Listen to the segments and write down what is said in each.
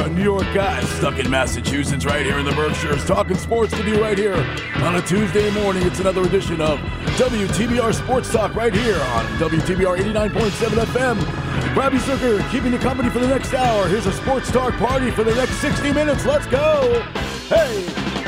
a New York guy stuck in Massachusetts, right here in the Berkshires, talking sports with you right here on a Tuesday morning. It's another edition of WTBR Sports Talk right here on WTBR 89.7 FM. Robbie Zucker keeping you company for the next hour. Here's a sports talk party for the next 60 minutes. Let's go. Hey.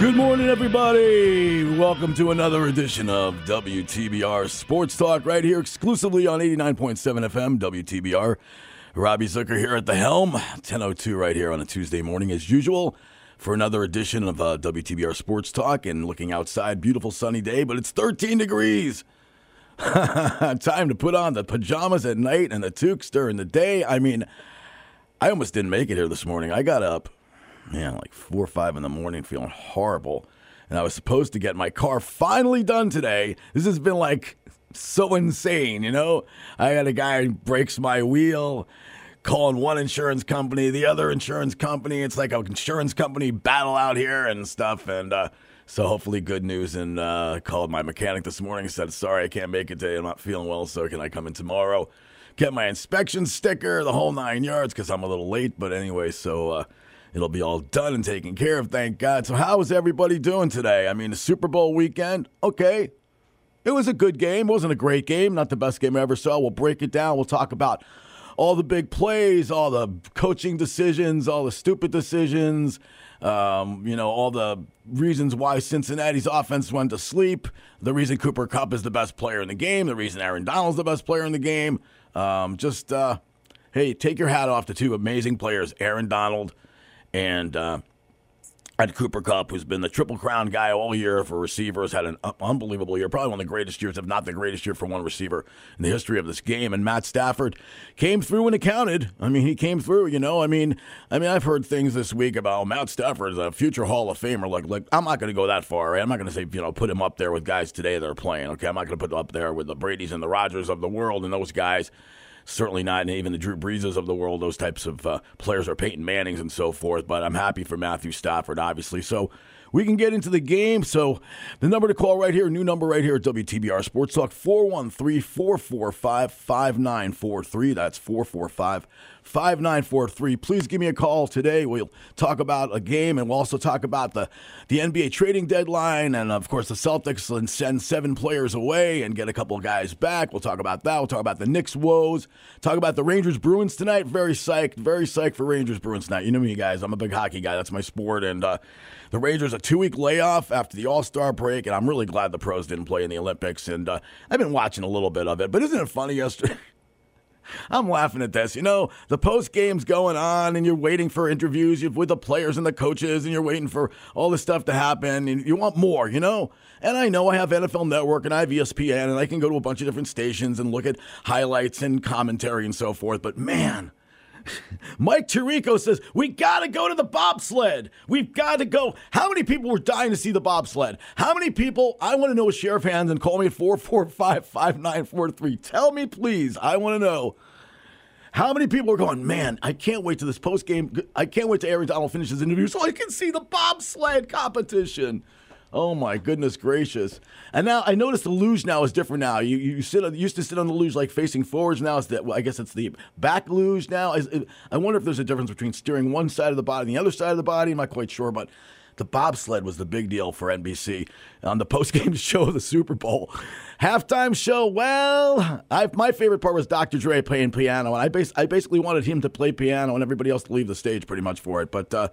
Good morning, everybody. Welcome to another edition of WTBR Sports Talk right here exclusively on 89.7 FM, WTBR. Robbie Zucker here at the helm, 10.02 right here on a Tuesday morning as usual for another edition of uh, WTBR Sports Talk and looking outside, beautiful sunny day, but it's 13 degrees. Time to put on the pajamas at night and the toques during the day. I mean, I almost didn't make it here this morning. I got up man, like four or five in the morning, feeling horrible. And I was supposed to get my car finally done today. This has been like so insane, you know? I had a guy who breaks my wheel, calling one insurance company, the other insurance company. It's like a insurance company battle out here and stuff. And uh, so hopefully good news. And uh, called my mechanic this morning said, sorry, I can't make it today. I'm not feeling well, so can I come in tomorrow? Get my inspection sticker, the whole nine yards, because I'm a little late. But anyway, so uh, it'll be all done and taken care of, thank God. So, how is everybody doing today? I mean, the Super Bowl weekend, okay. It was a good game. It wasn't a great game, not the best game I ever saw. We'll break it down. We'll talk about all the big plays, all the coaching decisions, all the stupid decisions, um, you know, all the reasons why Cincinnati's offense went to sleep, the reason Cooper Kupp is the best player in the game, the reason Aaron Donald's the best player in the game. Um, just, uh, hey, take your hat off to two amazing players, Aaron Donald and uh, Ed Cooper Kupp, who's been the Triple Crown guy all year for receivers, had an unbelievable year, probably one of the greatest years, if not the greatest year for one receiver in the history of this game. And Matt Stafford came through when it counted. I mean, he came through. You know, I mean, I mean, I've heard things this week about Matt Stafford is a future Hall of Famer. Like, like I'm not going to go that far. Right? I'm not going to say you know put him up there with guys today that are playing. Okay, I'm not going to put him up there with the Brady's and the Rodgers of the world and those guys certainly not even the Drew Breeses of the world. Those types of uh, players are Peyton Mannings and so forth. But I'm happy for Matthew Stafford, obviously. So we can get into the game. So the number to call right here, new number right here at WTBR Sports Talk, 413 445 5943. That's 445 5943. Please give me a call today. We'll talk about a game and we'll also talk about the, the NBA trading deadline. And of course, the Celtics will send seven players away and get a couple guys back. We'll talk about that. We'll talk about the Knicks' woes. Talk about the Rangers Bruins tonight. Very psyched. Very psyched for Rangers Bruins tonight. You know me, guys. I'm a big hockey guy. That's my sport. And uh, the Rangers a two week layoff after the All Star break. And I'm really glad the pros didn't play in the Olympics. And uh, I've been watching a little bit of it. But isn't it funny yesterday? I'm laughing at this. You know, the post game's going on, and you're waiting for interviews with the players and the coaches, and you're waiting for all this stuff to happen, and you want more, you know? And I know I have NFL Network and I have ESPN, and I can go to a bunch of different stations and look at highlights and commentary and so forth, but man, Mike Tirico says, We got to go to the bobsled. We've got to go. How many people were dying to see the bobsled? How many people? I want to know, sheriff hands and call me at 445 5943. Tell me, please. I want to know. How many people are going, man, I can't wait to this post game. I can't wait to Aaron Donald finish his interview so I can see the bobsled competition. Oh my goodness gracious! And now I noticed the luge now is different. Now you you sit you used to sit on the luge like facing forwards. Now it's that well, I guess it's the back luge now. I wonder if there's a difference between steering one side of the body and the other side of the body. I'm not quite sure, but the bobsled was the big deal for NBC on the postgame show of the Super Bowl. Halftime show, well, I, my favorite part was Dr. Dre playing piano, and I, bas- I basically wanted him to play piano and everybody else to leave the stage pretty much for it. But uh,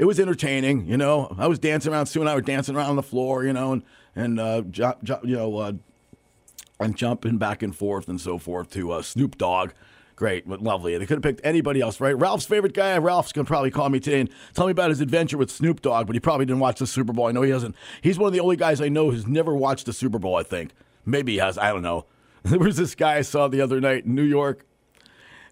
it was entertaining, you know. I was dancing around. Sue and I were dancing around on the floor, you know, and and uh, jo- jo- you know, uh, and jumping back and forth and so forth to uh, Snoop Dogg. Great, but lovely. They could have picked anybody else, right? Ralph's favorite guy. Ralph's gonna probably call me today and tell me about his adventure with Snoop Dogg, but he probably didn't watch the Super Bowl. I know he hasn't. He's one of the only guys I know who's never watched the Super Bowl. I think maybe he has. I don't know. There was this guy I saw the other night in New York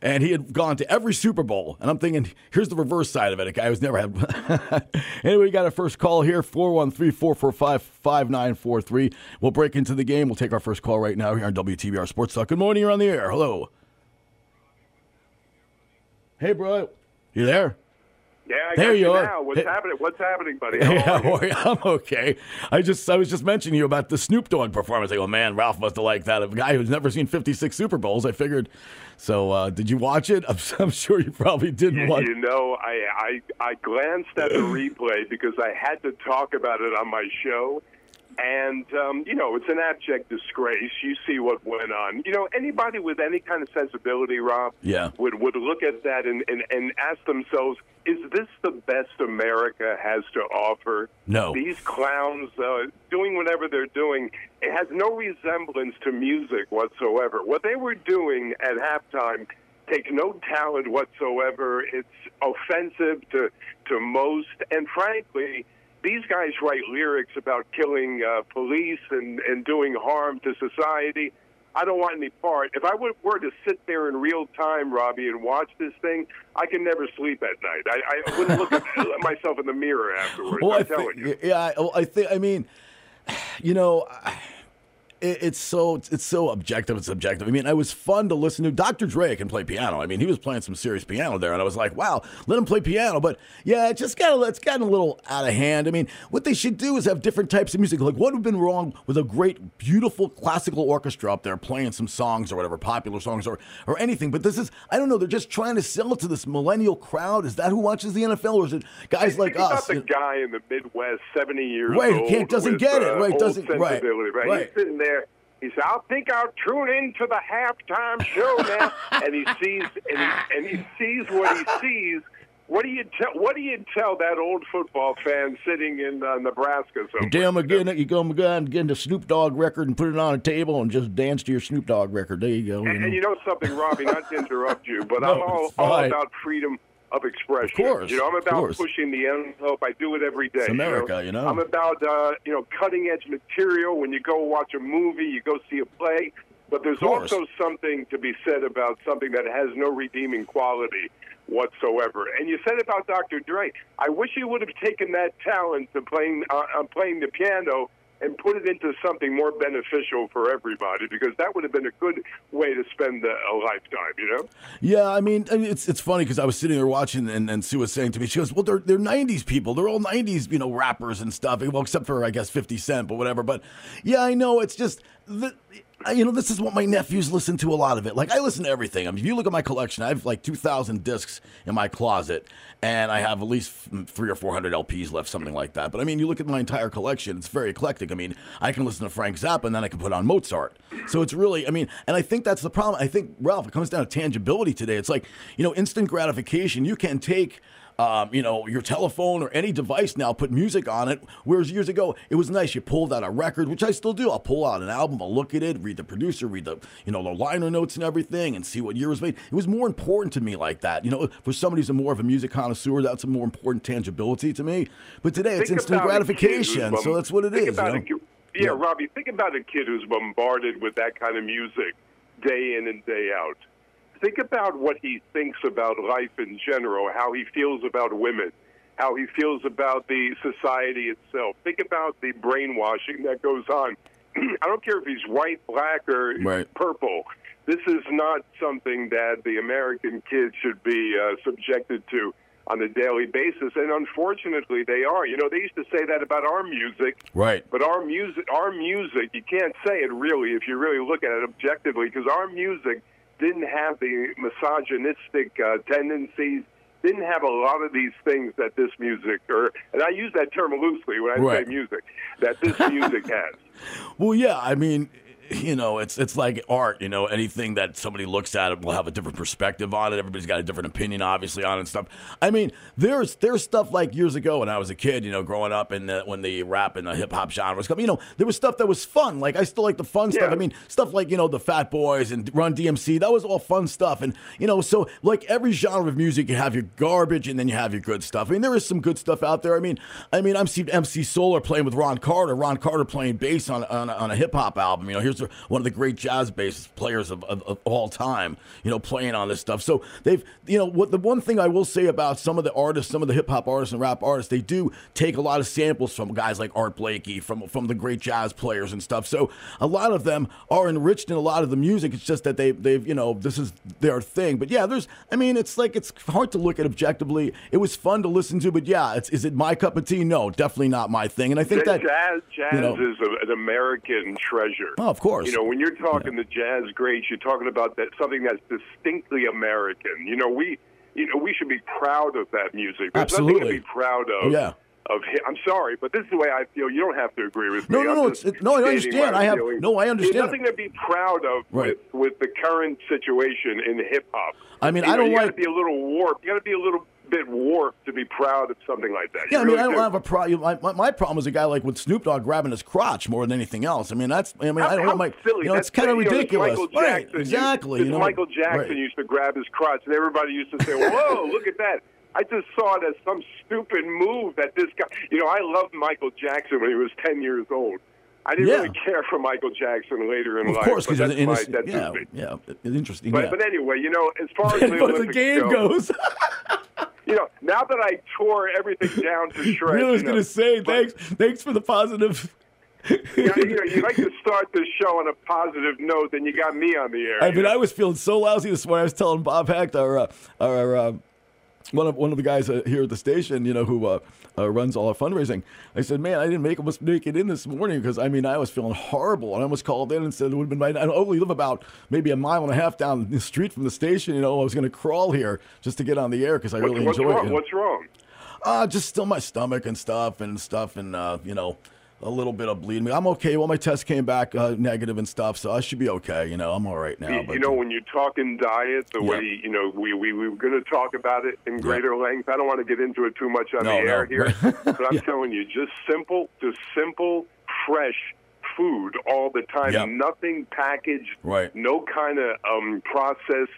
and he had gone to every Super Bowl. And I'm thinking, here's the reverse side of it. A guy who's never had. anyway, we got our first call here 413 445 5943. We'll break into the game. We'll take our first call right now here on WTBR Sports Talk. Good morning. You're on the air. Hello. Hey, bro. You there? Yeah, I There got you you are. now. What's Hey- happening? What's happening, buddy? How Yeah, are you? boy, I'm okay. I just I was just mentioning you about the Snoop Dogg performance. I go, man, Ralph must have liked that. A guy who's never seen 56 Super Bowls. I figured. So, uh, did you watch it? I'm, I'm sure you probably didn't You, watch. you know, I, I I glanced at the replay because I had to talk about it on my show, and um, you know, it's an abject disgrace. You see what went on. You know, anybody with any kind of sensibility, Rob, Yeah. would would look at that and and, and ask themselves, is this the best America has to offer? No. These clowns uh, doing whatever they're doing, it has no resemblance to music whatsoever. What they were doing at halftime takes no talent whatsoever. It's offensive to to most, and frankly, these guys write lyrics about killing uh, police and and doing harm to society. I don't want any part. If I were to sit there in real time, Robbie, and watch this thing, I can never sleep at night. I, I wouldn't look at myself in the mirror afterwards. Well, I'm I telling you. yeah, I, I think, I mean, you know, I- it, it's so it's so objective. It's subjective. I mean, it was fun to listen to. Dr. Dre can play piano. I mean, he was playing some serious piano there, and I was like, wow, let him play piano. But yeah, it just got it's gotten a little out of hand. I mean, what they should do is have different types of music. Like, what would have been wrong with a great, beautiful classical orchestra up there playing some songs or whatever, popular songs or or anything? But this is, I don't know. They're just trying to sell it to this millennial crowd. Is that who watches the NFL, or is it guys like Think us? the guy in the Midwest, seventy years Right, old, can't- doesn't with, get it, uh, right, doesn't- right, right? right. He's sitting there. He said, "I'll think I'll tune into the halftime show now," and he sees and he, and he sees what he sees. What do you tell? What do you tell that old football fan sitting in uh, Nebraska? Somewhere? Damn again, you go and get the Snoop Dogg record and put it on a table and just dance to your Snoop Dogg record. There you go. And, and you know something, Robbie? Not to interrupt you, but No, I'm all, all about freedom of expression. Of course, you know, I'm about pushing the envelope. I do it every day. It's America, you know. I'm about uh, you know cutting edge material. When you go watch a movie, you go see a play. But there's also something to be said about something that has no redeeming quality whatsoever. And you said about Dr. Dre. I wish he would have taken that talent to playing uh, uh, playing the piano and put it into something more beneficial for everybody because that would have been a good way to spend a, a lifetime, you know? Yeah, I mean, it's it's funny because I was sitting there watching, and, and Sue was saying to me, she goes, "Well, they're they're '90s people. They're all '90s, you know, rappers and stuff. Well, except for I guess 50 Cent, but whatever. But yeah, I know it's just the." You know, this is what my nephews listen to a lot of it. Like, I listen to everything. I mean, if you look at my collection, I have like 2,000 discs in my closet, and I have at least three or 400 LPs left, something like that. But I mean, you look at my entire collection, it's very eclectic. I mean, I can listen to Frank Zappa, and then I can put on Mozart. So it's really, I mean, and I think that's the problem. I think, Ralph, it comes down to tangibility today. It's like, you know, instant gratification. You can take um, you know, your telephone or any device now, put music on it. Whereas years ago, it was nice. You pulled out a record, which I still do. I'll pull out an album, I'll look at it, read the producer, read the, you know, the liner notes and everything, and see what year was made. It was more important to me like that. You know, for somebody who's a more of a music connoisseur, that's a more important tangibility to me. But today, it's instant kid gratification, so that's what it think is. You a know? kid- yeah, Robbie, think about a kid who's bombarded with that kind of music day in and day out. Think about what he thinks about life in general, how he feels about women, how he feels about the society itself. Think about the brainwashing that goes on. I don't care if he's white, black, or Right. purple. This is not something that the American kids should be uh, subjected to. on a daily basis, and unfortunately, they are. You know, they used to say that about our music, Right. but our music, our music, you can't say it really if you really look at it objectively, because our music didn't have the misogynistic uh, tendencies, didn't have a lot of these things that this music, or and I use that term loosely when I Right. say music, that this music has. Well, yeah, I mean, you know, it's it's like art. You know, anything that somebody looks at it will have a different perspective on it. Everybody's got a different opinion, obviously, on it and stuff. I mean, there's there's stuff like years ago when I was a kid. You know, growing up and when the rap and the hip hop genre was coming. You know, there was stuff that was fun. Like I still like the fun stuff. I mean, stuff like you know the Fat Boys and Run DMC. That was all fun stuff. And you know, so like every genre of music, you have your garbage and then you have your good stuff. I mean, there is some good stuff out there. I mean, I mean, I'm seeing MC Solaar playing with Ron Carter. Ron Carter playing bass on on, a- on a hip hop album. You know, here's one of the great jazz bass players of, of, of all time. You know, playing on this stuff. So they've, you know, what the one thing I will say about some of the artists, some of the hip hop artists and rap artists, they do take a lot of samples from guys like Art Blakey, from from the great jazz players and stuff. So a lot of them are enriched in a lot of the music. It's just that they they've you know this is their thing. But yeah, there's I mean it's like it's hard to look at objectively. It was fun to listen to, but yeah, it's is it my cup of tea? No, definitely not my thing. And I think that jazz, jazz you know- is a, an American treasure. Oh, of course. You know, when you're talking the jazz greats, you're talking about that something that's distinctly American. You know, we, you know, we should be proud of that music. There's nothing Absolutely. to be proud of. Yeah. Of hi- I'm sorry, but this is the way I feel. You don't have to agree with No, me. no, no, it's- it- no, I understand. I have- feelings. no, I understand. There's nothing to be proud of Right. with with the current situation in hip hop. I mean, You I know, don't you like- got to be a little warped. You got to be a little bit warped to be proud of something like that. Yeah, You I mean, really I don't do. have a problem. My, my, my problem is a guy like with Snoop Dogg grabbing his crotch more than anything else. I mean, that's. I mean, I don't How know. My, silly. you know, it's kind of you ridiculous. Michael right? Jackson Exactly. Used, you know, Michael Jackson right. used to grab his crotch, and everybody used to say, "Whoa, look at that." I just saw it as some stupid move that this guy. You know, I loved Michael Jackson when he was ten years old. I didn't Yeah. really care for Michael Jackson later in Of life. course, but because that's my, that's Yeah, yeah, it's interesting. But, yeah. but anyway, you know, as far as the the game go, goes, you know, now that I tore everything down to shreds, really was you know, going to say but- thanks. Thanks for the positive. you, know, you know, you like to start the show on a positive note, then you got me on the air. I mean, know? I was feeling so lousy this morning. I was telling Bob Hecht, our, uh, our uh, one of one of the guys uh, here at the station, you know, who uh, runs all our fundraising. I said, "Man, I didn't make almost make it in this morning because I mean, I was feeling horrible, and I almost called in and said it would have been. I only live about maybe a mile and a half down the street from the station. You know, I was going to crawl here just to get on the air because I What's, really what's enjoy wrong? it. What's wrong? Uh, just still my stomach and stuff and stuff and uh, you know, a little bit of bleeding. I'm okay. Well, my test came back uh, negative and stuff, so I should be okay. You know, I'm all right now. You, but, you know, when you're talking diet, the Yeah. way you know we we, we were going to talk about it in greater length. I don't want to get into it too much on No, the air no. here, but I'm Yeah. telling you, just simple, just simple, fresh food all the time. Yeah. Nothing packaged. Right. No kind of um, processed.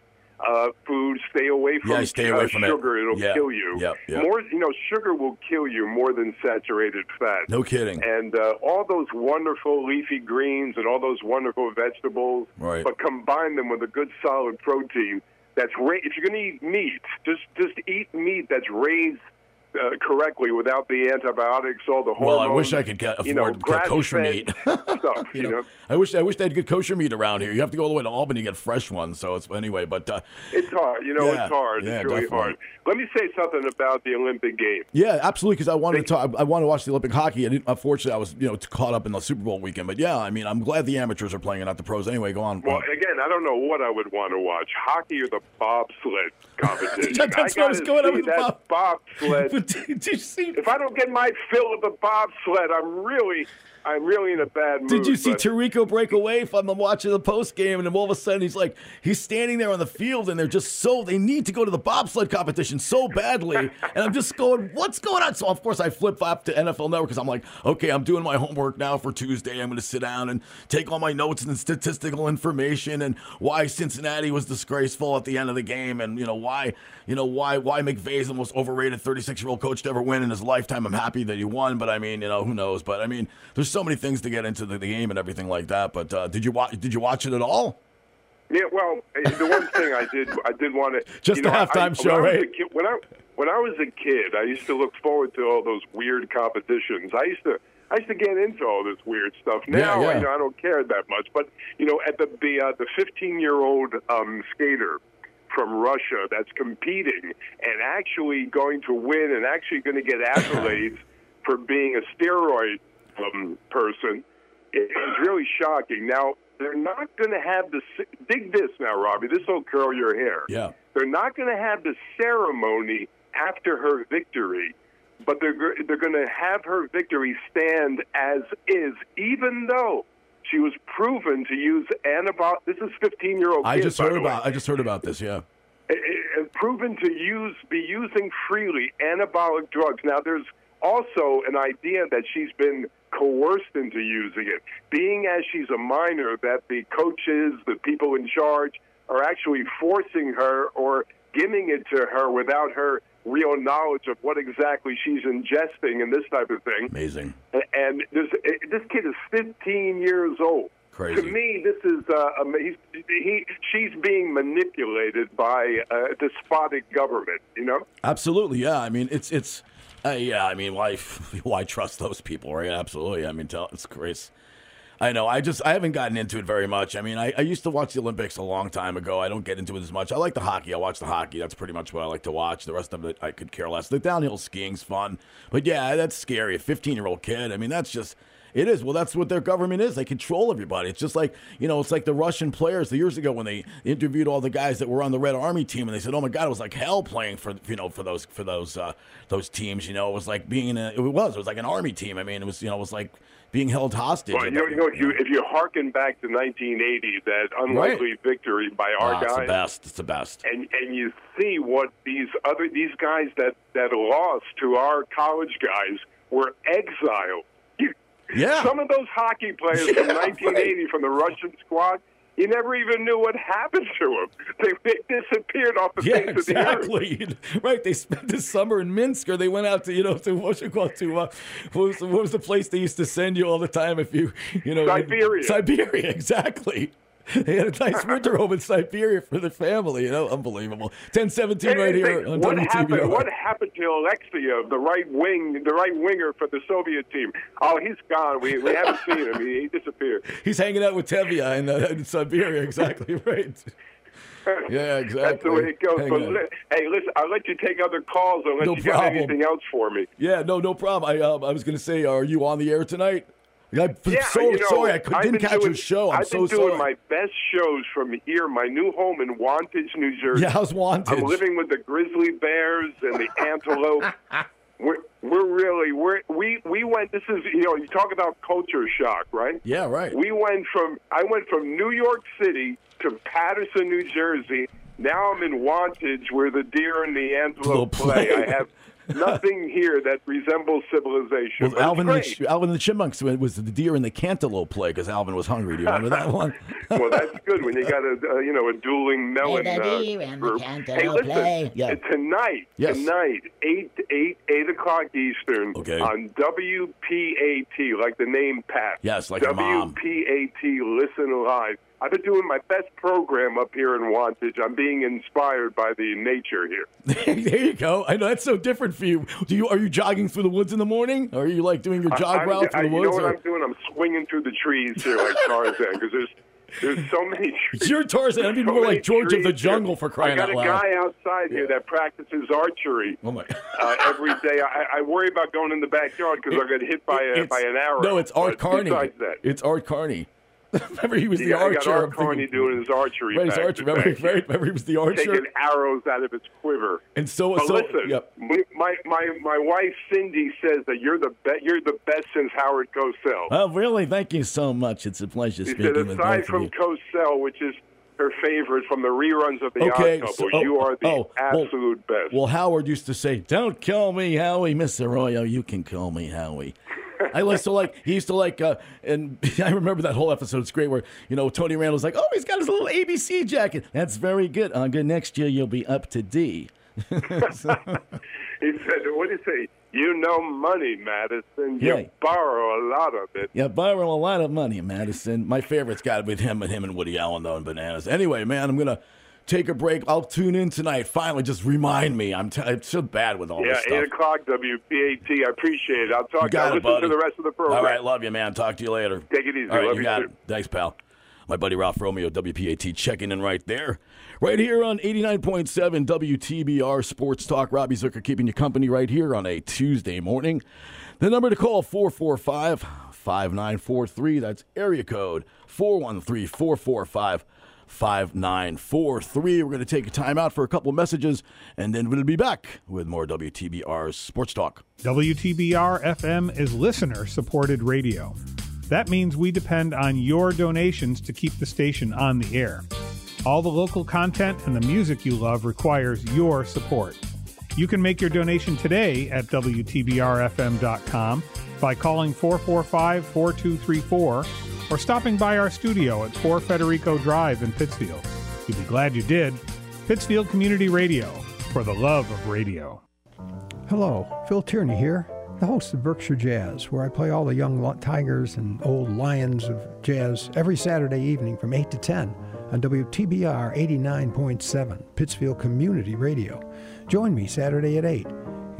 Uh, food. Stay away from Yeah, stay away uh, from sugar. It'll Yeah. kill you. Yep, yep. More, you know, sugar will kill you more than saturated fat. no kidding. and uh, all those wonderful leafy greens and all those wonderful vegetables, Right. but combine them with a good solid protein. That's ra- if you're going to eat meat, just just eat meat that's raised uh, correctly without the antibiotics, all the hormones. Well, I wish I could get afford you know, kosher meat. stuff. you know, know, I wish I wish they had good kosher meat around here. You have to go all the way to Albany to get fresh ones. So it's anyway, but uh, it's hard. You know, Yeah, it's hard. yeah, it's really definitely. hard. Let me say something about the Olympic Games. yeah, absolutely. Because I wanted to talk. I wanted to watch the Olympic hockey. Didn't, unfortunately, I was you know caught up in the Super Bowl weekend. But yeah, I mean, I'm glad the amateurs are playing and not the pros. Anyway, go on. Well, again, I don't know what I would want to watch: hockey or the bobsled competition. That's I what was going on with that bobsled. but did, did you see? if I don't get my fill of the bobsled, I'm really, I'm really in a bad mood. Did you see but- Tirico break away from them watching the post game, and then all of a sudden he's like, he's standing there on the field, and they're just so they need to go to the bobsled competition so badly, and I'm just going, what's going on? So of course I flip flop to NFL Network because I'm like, okay, I'm doing my homework now for Tuesday. I'm going to sit down and take all my notes and statistical information and why Cincinnati was disgraceful at the end of the game, and you know why, you know why why McVay's the most overrated 36 year old coach to ever win in his lifetime. I'm happy that he won, but I mean, you know, who knows? But I mean, there's so many things to get into the, the game and everything like that. But uh, did you watch? Did you watch it at all? Yeah, well, eh, the one thing I did, I did want to Just you the know, I- halftime I, show, when I was right? a kid- when I when I was a kid, I used to look forward to all those weird competitions. I used to. I used to get into all this weird stuff. Now, yeah. you know, I don't care that much. But you know, at the the uh, the 15 year old um, skater from Russia that's competing and actually going to win and actually going to get accolades for being a steroid um, person it- it's really shocking. Now, they're not going to have the. Dig this now, Robbie. This will curl your hair. Yeah. They're not going to have the ceremony after her victory, but they're they're going to have her victory stand as is, even though she was proven to use antibiotics. This is 15 year old. I just heard about. I just heard about this. Yeah. uh, proven to use be using freely anabolic drugs. Now, there's also an idea that she's been coerced into using it, being as she's a minor, that the coaches, the people in charge, are actually forcing her or giving it to her without her real knowledge of what exactly she's ingesting and this type of thing. Amazing. And this this kid is 15 years old. Crazy. To me, this is uh, he's, he she's being manipulated by a despotic government. You know. Absolutely, yeah. I mean, it's it's, uh, yeah. I mean, why why trust those people, right? Absolutely. I mean, tell it's crazy. I know. I just I haven't gotten into it very much. I mean, I, I used to watch the Olympics a long time ago. I don't get into it as much. I like the hockey. I watch the hockey. That's pretty much what I like to watch. The rest of it, I could care less. The downhill skiing's fun, but yeah, that's scary. A 15 year old kid. I mean, that's just. It is. Well, that's what their government is. They control everybody. It's just like, you know, it's like the Russian players the years ago when they interviewed all the guys that were on the Red Army team and they said, "Oh my god, it was like hell playing for, you know, for those for those uh those teams, you know. It was like being in a it was. It was like an army team. I mean, it was, you know, it was like being held hostage. Well, you know, you know, if you if you harken back to 1980, that unlikely victory by our Ah, it's the guys, best. It's the best. and and you see what these other these guys that that lost to our college guys were exiled. You, Yeah. some of those hockey players from Yeah, 1980 from the Russian squad. You never even knew what happened to them. They, they disappeared off the Yeah, face of the earth. exactly. Right. They spent the summer in Minsk, or they went out to you know to what's it called to uh, what was, what was the place they used to send you all the time if you you know Siberia. Siberia, exactly. They had a nice winter home in Siberia for the family. You know, unbelievable. Ten seventeen right here on what WTBR. happened? What happened to Alexiev, the right wing, the right winger for the Soviet team? Oh, he's gone. We we haven't seen him. He, he disappeared. He's hanging out with Tevya in, uh, in Siberia. Exactly right. Yeah, exactly. That's the way it goes. Hang But li- hey, listen, I'll let you take other calls unless No you got problem. anything else for me. Yeah, no, no problem. I uh, I was going to say, are you on the air tonight? I'm Yeah, so you know, sorry I could, didn't catch doing, your show. I'm so sorry. I've so been doing sorry. my best shows from here, my new home in Wantage, New Jersey. yeah, how's Wantage? I'm living with the grizzly bears and the antelope. we're we're really we're, we we went. This is you know you talk about culture shock, right? Yeah, right. We went from I went from New York City to Paterson, New Jersey. Now I'm in Wantage, where the deer and the antelope play. play. I have nothing here that resembles civilization. Well, but it's Alvin, the, great. Alvin and the Chipmunks was the deer and the cantaloupe play because Alvin was hungry. Do you remember that one? well, that's good when you got a uh, you know a dueling melon Hey, the uh, and the group. cantaloupe Hey, listen, play. Yeah. uh, tonight, Yes. tonight, eight eight eight o'clock Eastern Okay. on WPAT, like the name Pat. Yes, like your mom. WPAT, listen live. I've been doing my best program up here in Wantage. I'm being inspired by the nature here. there you go. I know that's so different for you. Do you are you jogging through the woods in the morning? Or are you like doing your jog I'm, route I, through the you know woods? what or- I'm doing? I'm swinging through the trees here like Tarzan because there's there's so many trees. You're Tarzan. I mean, So more like George of the. Jungle for crying out loud. I got a guy outside here that practices archery Oh my! uh, every day. I, I worry about going in the backyard because I'll get hit by a, by an arrow. No, it's Art Carney. That, It's Art Carney. remember he was the archer. got Carney doing his archery. Right, his archer. Remember, right, remember he was the archer. Taking arrows out of its quiver. And so, But so listen, yep. my, my my wife Cindy says that you're the be- you're the best since Howard Cosell. Oh, really? Thank you so much. It's a pleasure She said, speaking with you. aside from. Cosell, which is her favorite from the reruns of The Okay, Odd Couple, so- oh, you are the oh, well- absolute best. Well, Howard used to say, "Don't call me Howie, Mister Arroyo. You can call me Howie." I used to like. He used to like, uh, and I remember that whole episode. It's great where you know Tony Randall's like, "Oh, he's got his little ABC jacket. That's very good. Uh, good. Next year you'll be up to D." He said, "What do you say? You know money, Madison. You Yeah. borrow a lot of it." Yeah, borrow a lot of money, Madison. My favorite's got to be him and him and Woody Allen though, and bananas. Anyway, man, I'm gonna take a break. I'll tune in tonight. Finally, just remind me. I'm, t- I'm so bad with all this. Stuff. Yeah, eight o'clock WPAT. I appreciate it. I'll talk You got I'll it, listen buddy. to the rest of the program. All right, love you, man. Talk to you later. Take it easy. All right, Love you you got too. it. Thanks, pal. My buddy Ralph Romeo, WPAT, checking in right there. Right here on 89.7 WTBR Sports Talk. Robbie Zucker keeping you company right here on a Tuesday morning. The number to call 445 5943. That's area code 413 445 5943. We're going to take a time out for a couple messages, and then we'll be back with more WTBR Sports Talk. WTBR FM is listener supported radio. That means we depend on your donations to keep the station on the air. All the local content and the music you love requires your support. You can make your donation today at WTBRFM.com by calling 445 4234 or stopping by our studio at 4 Federico Drive in Pittsfield. You'll be glad you did. Pittsfield Community Radio, for the love of radio. Hello, Phil Tierney here, the host of Berkshire Jazz, where I play all the young tigers and old lions of jazz every Saturday evening from 8 to 10 on WTBR 89.7, Pittsfield Community Radio. Join me Saturday at 8.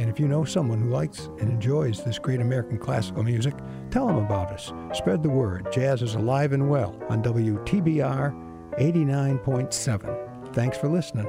And if you know someone who likes and enjoys this great American classical music, tell them about us. Spread the word. Jazz is alive and well on WTBR 89.7. Thanks for listening.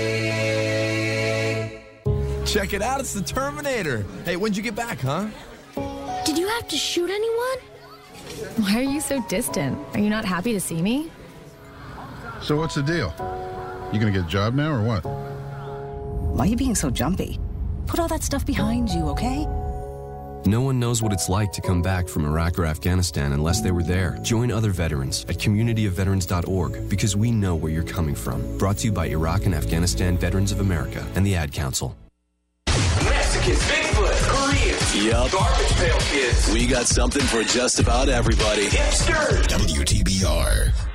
Check it out, it's the Terminator. Hey, when'd you get back, huh? Did you have to shoot anyone? Why are you so distant? Are you not happy to see me? So what's the deal? You gonna get a job now or what? Why are you being so jumpy? Put all that stuff behind you, okay? No one knows what it's like to come back from Iraq or Afghanistan unless they were there. Join other veterans at communityofveterans.org because we know where you're coming from. Brought to you by Iraq and Afghanistan Veterans of America and the Ad Council. Mexicans, Bigfoot, Koreans, Yup. garbage pail kids, We got something for just about everybody. hipsters. WTBR.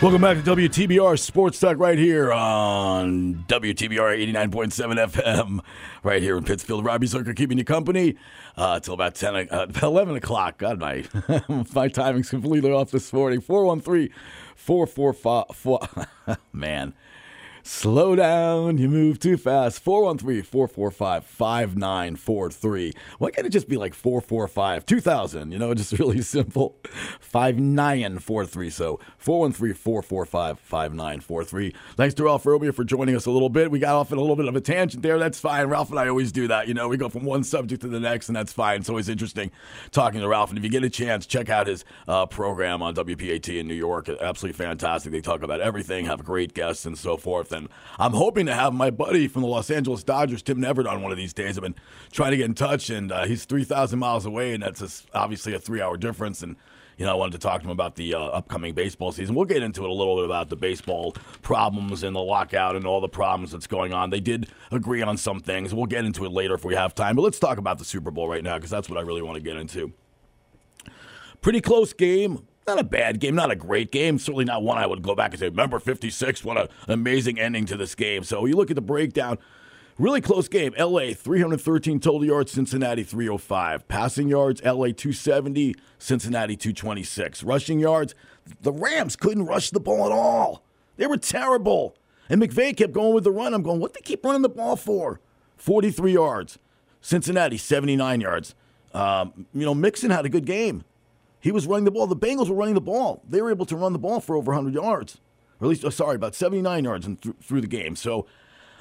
Welcome back to WTBR Sports Talk right here on WTBR 89.7 FM right here in Pittsfield. Robbie Zucker keeping you company uh, until about 10, uh, 11 o'clock. God, my, my timing's completely off this morning. 413 445. Man. Slow down, you move too fast. 413 445 5943. Why can't it just be like 445 2000? You know, just really simple. 5943. So 413 445 5943. Thanks to Ralph Robia for joining us a little bit. We got off in a little bit of a tangent there. That's fine. Ralph and I always do that. You know, we go from one subject to the next, and that's fine. It's always interesting talking to Ralph. And if you get a chance, check out his uh, program on WPAT in New York. Absolutely fantastic. They talk about everything, have great guests, and so forth. And I'm hoping to have my buddy from the Los Angeles Dodgers, Tim Everett, on one of these days. I've been trying to get in touch, and uh, he's 3,000 miles away, and that's just obviously a three hour difference. And you know, I wanted to talk to him about the uh, upcoming baseball season. We'll get into it a little bit about the baseball problems and the lockout and all the problems that's going on. They did agree on some things. We'll get into it later if we have time. But let's talk about the Super Bowl right now because that's what I really want to get into. Pretty close game. Not a bad game, not a great game. Certainly not one I would go back and say, remember 56, what an amazing ending to this game. So you look at the breakdown. Really close game. LA 313 total yards, Cincinnati 305. Passing yards, LA 270, Cincinnati 226. Rushing yards, the Rams couldn't rush the ball at all. They were terrible. And McVay kept going with the run. I'm going, what they keep running the ball for? 43 yards. Cincinnati 79 yards. Um, you know, Mixon had a good game. He was running the ball. The Bengals were running the ball. They were able to run the ball for over 100 yards, or at least, oh, sorry, about 79 yards in th- through the game. So,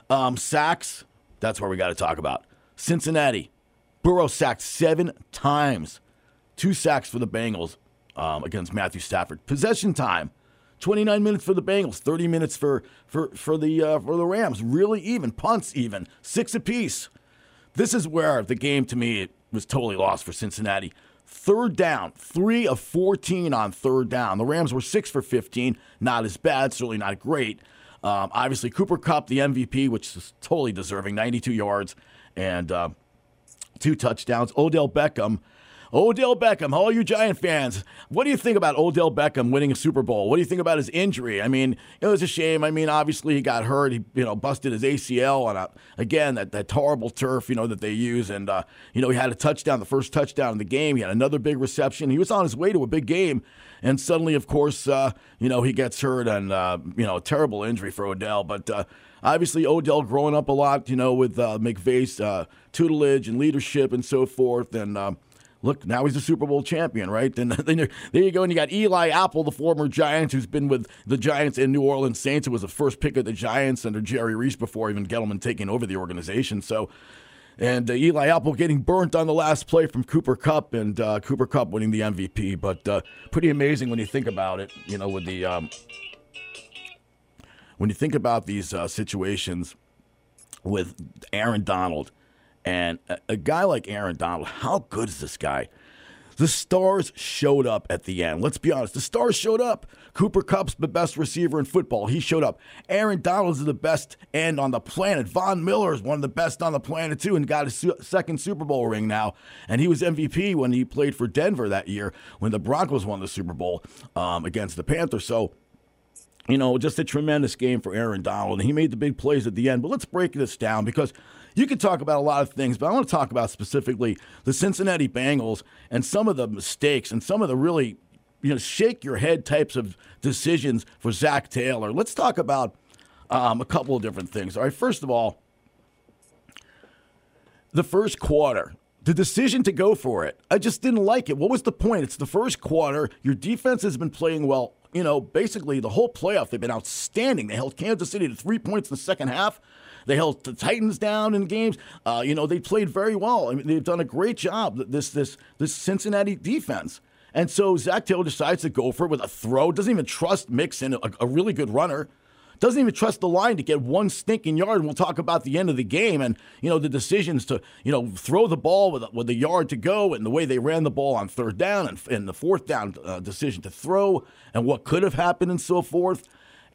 um, sacks, that's where we got to talk about. Cincinnati, Burrow sacked seven times, two sacks for the Bengals. um, against Matthew Stafford. Possession time. 29 minutes for the Bengals, 30 minutes for for for the uh, for the Rams. Really even, punts even, six apiece. This is where the game to me was totally lost for Cincinnati. Third down, three of 14 on third down. The Rams were six for 15, not as bad, certainly not great. Um, obviously, Cooper Kupp, the MVP, which is totally deserving, 92 yards and uh, two touchdowns. Odell Beckham. Odell Beckham, all you Giant fans, what do you think about Odell Beckham winning a Super Bowl? What do you think about his injury? I mean, it was a shame. I mean, obviously he got hurt. He, you know, busted his ACL on a again that, that horrible turf, you know, that they use, and uh, you know he had a touchdown, the first touchdown in the game. He had another big reception. He was on his way to a big game, and suddenly, of course, uh, you know he gets hurt, and uh, you know, a terrible injury for Odell, but. Uh, obviously, Odell growing up a lot, you know, with uh, McVay's uh, tutelage and leadership and so forth, and um, look, now he's a Super Bowl champion, right? Then, then there you go, and you got Eli Apple, the former Giants, who's been with the Giants and New Orleans Saints, who was the first pick of the Giants under Jerry Reese before even Gettleman taking over the organization. So, and uh, Eli Apple getting burnt on the last play from Cooper Kupp, and uh, Cooper Kupp winning the MVP. But uh, pretty amazing when you think about it, you know, with the um, when you think about these uh, situations with Aaron Donald and a, a guy like Aaron Donald, how good is this guy? The stars showed up at the end. Let's be honest. The stars showed up. Cooper Kupp's the best receiver in football. He showed up. Aaron Donald is the best end on the planet. Von Miller is one of the best on the planet, too, and got his su- second Super Bowl ring now. And he was MVP when he played for Denver that year when the Broncos won the Super Bowl um, against the Panthers. So, you know, just a tremendous game for Aaron Donald. And he made the big plays at the end. But let's break this down because you could talk about a lot of things, but I want to talk about specifically the Cincinnati Bengals and some of the mistakes and some of the really, you know, shake your head types of decisions for Zac Taylor. Let's talk about um, a couple of different things. All right, first of all, the first quarter. The decision to go for it, I just didn't like it. What was the point? It's the first quarter. Your defense has been playing well you know, basically the whole playoff, they've been outstanding. They held Kansas City to three points in the second half. They held the Titans down in games. Uh, you know, they played very well. I mean, they've done a great job. This this this Cincinnati defense. And so Zac Taylor decides to go for it with a throw. Doesn't even trust Mixon, a, a really good runner. Doesn't even trust the line to get one stinking yard. And we'll talk about the end of the game and you know the decisions to you know throw the ball with with a yard to go and the way they ran the ball on third down and, and the fourth down uh, decision to throw and what could have happened and so forth.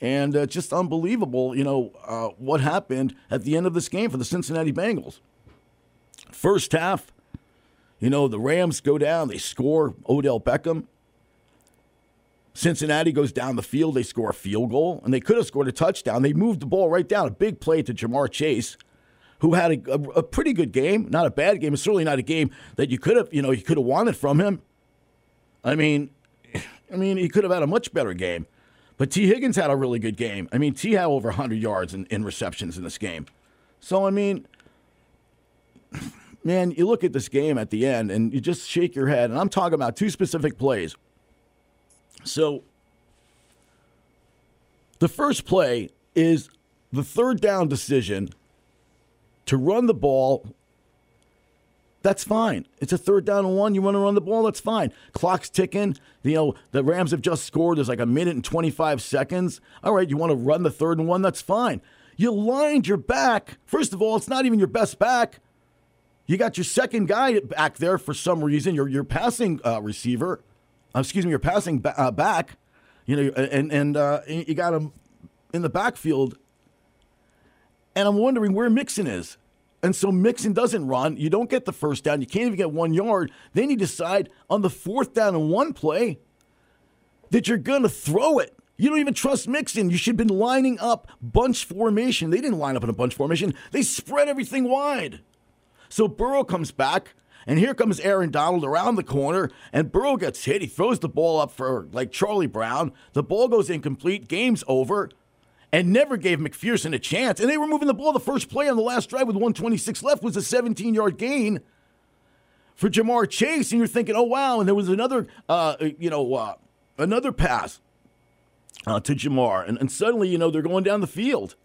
And uh, just unbelievable, you know, uh, what happened at the end of this game for the Cincinnati Bengals. First half, you know, the Rams go down, they score Odell Beckham. Cincinnati goes down the field, they score a field goal, and they could have scored a touchdown. They moved the ball right down, a big play to Ja'Marr Chase, who had a, a, a pretty good game, not a bad game, it's certainly not a game that you could have, you know, you could have wanted from him. I mean, I mean, he could have had a much better game. But Tee Higgins had a really good game. I mean, T had over 100 yards in, in receptions in this game. So, I mean, man, you look at this game at the end and you just shake your head. And I'm talking about two specific plays. So, the first play is the third down decision to run the ball. That's fine. It's a third down and one. You want to run the ball? That's fine. Clock's ticking. You know, the Rams have just scored. There's like a minute and 25 seconds. All right, you want to run the third and one? That's fine. You lined your back. First of all, it's not even your best back. You got your second guy back there for some reason. Your your passing uh, receiver, uh, excuse me, your passing ba- uh, back. You know, and and uh, you got him in the backfield. And I'm wondering where Mixon is. And so Mixon doesn't run. You don't get the first down. You can't even get one yard. Then you decide on the fourth down and one play that you're going to throw it. You don't even trust Mixon. You should have been lining up bunch formation. They didn't line up in a bunch formation, they spread everything wide. So Burrow comes back, and here comes Aaron Donald around the corner, and Burrow gets hit. He throws the ball up for like Charlie Brown. The ball goes incomplete. Game's over and never gave McPherson a chance. And they were moving the ball. The first play on the last drive with 126 left was a 17 yard gain for Ja'Marr Chase. And you're thinking, oh, wow. And there was another, uh, you know, uh, another pass uh, to Ja'Marr. And, and, suddenly, you know, they're going down the field.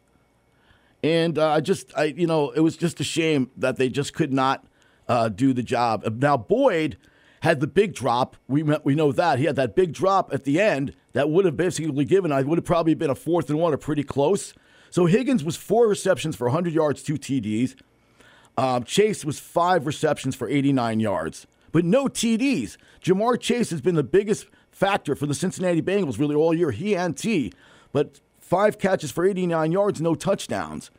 And I just, I, you know, it was just a shame that they just could not uh, do the job. Now, Boyd had the big drop. We we know that he had that big drop at the end that would have basically given. I would have probably been a fourth and one or pretty close. So Higgins was four receptions for 100 yards, two TDs. Um, Chase was five receptions for 89 yards, but no TDs. Ja'Marr Chase has been the biggest factor for the Cincinnati Bengals really all year. He and Tee, but five catches for 89 yards, no touchdowns.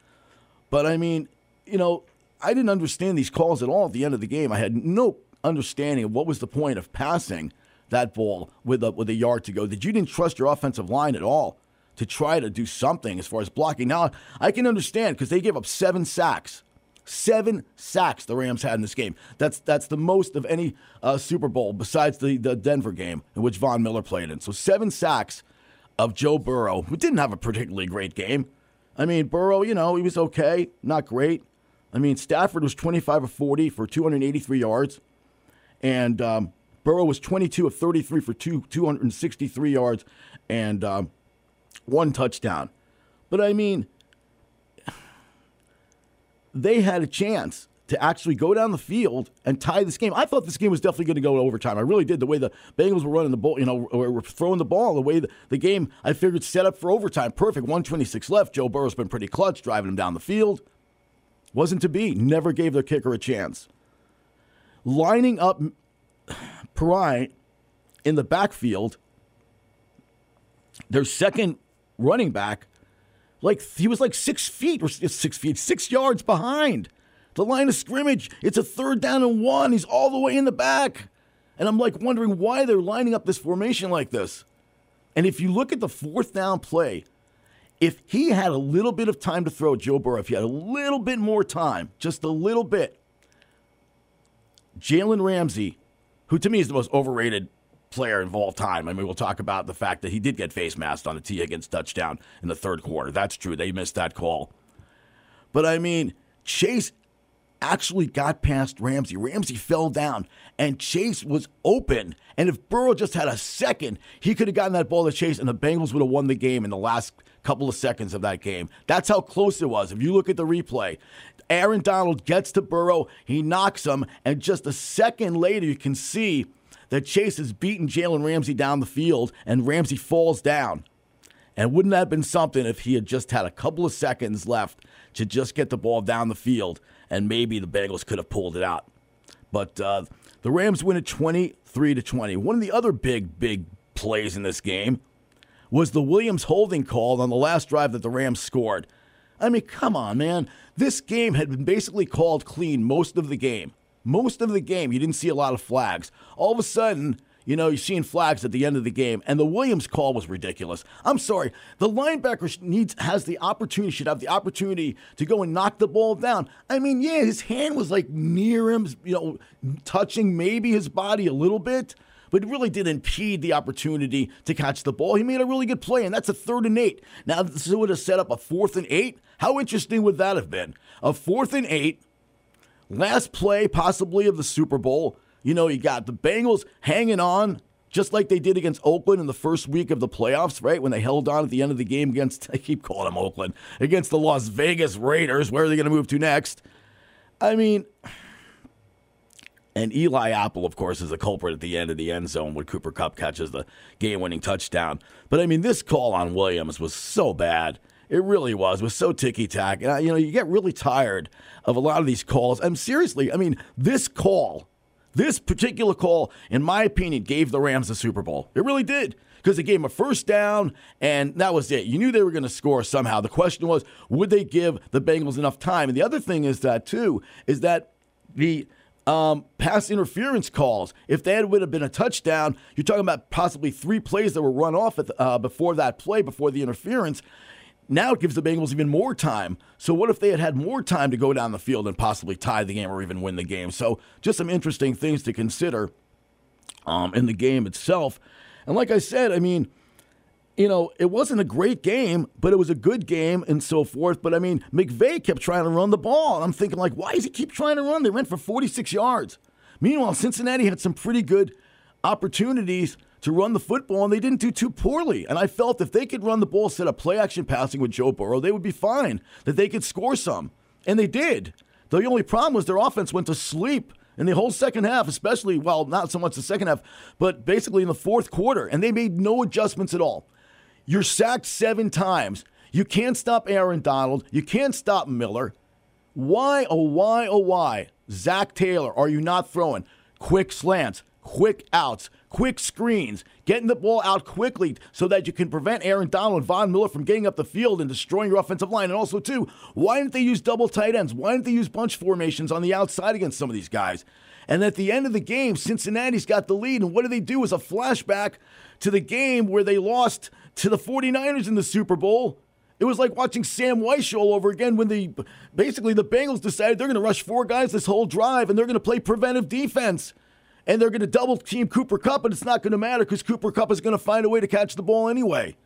But I mean, you know, I didn't understand these calls at all at the end of the game. I had no understanding of what was the point of passing that ball with a, with a yard to go. That you didn't trust your offensive line at all to try to do something as far as blocking. Now I can understand because they gave up seven sacks. Seven sacks the Rams had in this game. That's that's the most of any uh, Super Bowl besides the, the Denver game in which Von Miller played in. So seven sacks of Joe Burrow, who didn't have a particularly great game. I mean, Burrow, you know, he was okay, not great. I mean, Stafford was 25 of 40 for 283 yards, and um, Burrow was 22 of 33 for two, 263 yards and um, one touchdown. But I mean, they had a chance to actually go down the field and tie this game. I thought this game was definitely going to go to overtime. I really did. The way the Bengals were running the ball, you know, were throwing the ball, the way the, the game, I figured set up for overtime. Perfect. 126 left. Joe Burrow's been pretty clutch, driving him down the field. Wasn't to be. Never gave the kicker a chance. Lining up Pari in the backfield, their second running back, like he was like six feet or six feet, six yards behind the line of scrimmage. It's a third down and one. He's all the way in the back. And I'm like wondering why they're lining up this formation like this. And if you look at the fourth down play, if he had a little bit of time to throw Joe Burrow, if he had a little bit more time, just a little bit, Jalen Ramsey, who to me is the most overrated player of all time. I mean, we'll talk about the fact that he did get face masked on a Tee Higgins touchdown in the third quarter. That's true. They missed that call. But I mean, Chase actually got past Ramsey. Ramsey fell down, and Chase was open. And if Burrow just had a second, he could have gotten that ball to Chase, and the Bengals would have won the game in the last couple of seconds of that game. That's how close it was. If you look at the replay, Aaron Donald gets to Burrow, he knocks him, and just a second later, you can see that Chase has beaten Jalen Ramsey down the field, and Ramsey falls down. And wouldn't that have been something if he had just had a couple of seconds left to just get the ball down the field and maybe the Bengals could have pulled it out. But uh, the Rams win it 23 to 20. One of the other big, big plays in this game was the Williams holding call on the last drive that the Rams scored. I mean, come on, man. This game had been basically called clean most of the game. Most of the game, you didn't see a lot of flags. All of a sudden, you know, you're seeing flags at the end of the game, and the Williams call was ridiculous. I'm sorry. The linebacker needs has the opportunity, should have the opportunity to go and knock the ball down. I mean, yeah, his hand was like near him, you know, touching maybe his body a little bit, but it really did impede the opportunity to catch the ball. He made a really good play, and that's a third and eight. Now, this would have set up a fourth and eight. How interesting would that have been? A fourth and eight, last play possibly of the Super Bowl. You know, you got the Bengals hanging on just like they did against Oakland in the first week of the playoffs, right? When they held on at the end of the game against, I keep calling them Oakland, against the Las Vegas Raiders. Where are they going to move to next? I mean, and Eli Apple, of course, is the culprit at the end of the end zone when Cooper Kupp catches the game winning touchdown. But I mean, this call on Williams was so bad. It really was. It was so ticky tack. And, you know, you get really tired of a lot of these calls. I'm seriously, I mean, this call this particular call, in my opinion, gave the Rams the Super Bowl. It really did because it gave them a first down, and that was it. You knew they were going to score somehow. The question was, would they give the Bengals enough time? And the other thing is that, too, is that the um, pass interference calls, if that would have been a touchdown, you're talking about possibly three plays that were run off the, uh, before that play, before the interference. Now it gives the Bengals even more time. So what if they had had more time to go down the field and possibly tie the game or even win the game? So just some interesting things to consider um, in the game itself. And like I said, I mean, you know, it wasn't a great game, but it was a good game and so forth. But I mean, McVay kept trying to run the ball. I'm thinking, like, why does he keep trying to run? They went for 46 yards. Meanwhile, Cincinnati had some pretty good opportunities to run the football, and they didn't do too poorly. And I felt if they could run the ball, set up play action passing with Joe Burrow, they would be fine, that they could score some. And they did. The only problem was their offense went to sleep in the whole second half, especially, well, not so much the second half, but basically in the fourth quarter, and they made no adjustments at all. You're sacked seven times. You can't stop Aaron Donald. You can't stop Miller. Why, oh, why, oh, why, Zac Taylor, are you not throwing quick slants, quick outs, quick screens, getting the ball out quickly so that you can prevent Aaron Donald and Von Miller from getting up the field and destroying your offensive line? And also, too, why didn't they use double tight ends? Why didn't they use bunch formations on the outside against some of these guys? And at the end of the game, Cincinnati's got the lead. And what do they do as a flashback to the game where they lost to the 49ers in the Super Bowl? It was like watching Sam Wyche all over again when the basically the Bengals decided they're going to rush four guys this whole drive and they're going to play preventive defense. And they're going to double team Cooper Kupp, and it's not going to matter because Cooper Kupp is going to find a way to catch the ball anyway.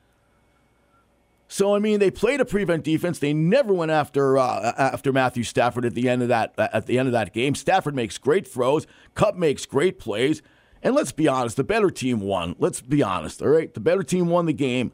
So I mean, they played a prevent defense. They never went after uh, after Matthew Stafford at the end of that at the end of that game. Stafford makes great throws. Kupp makes great plays. And let's be honest, the better team won. Let's be honest, all right? The better team won the game.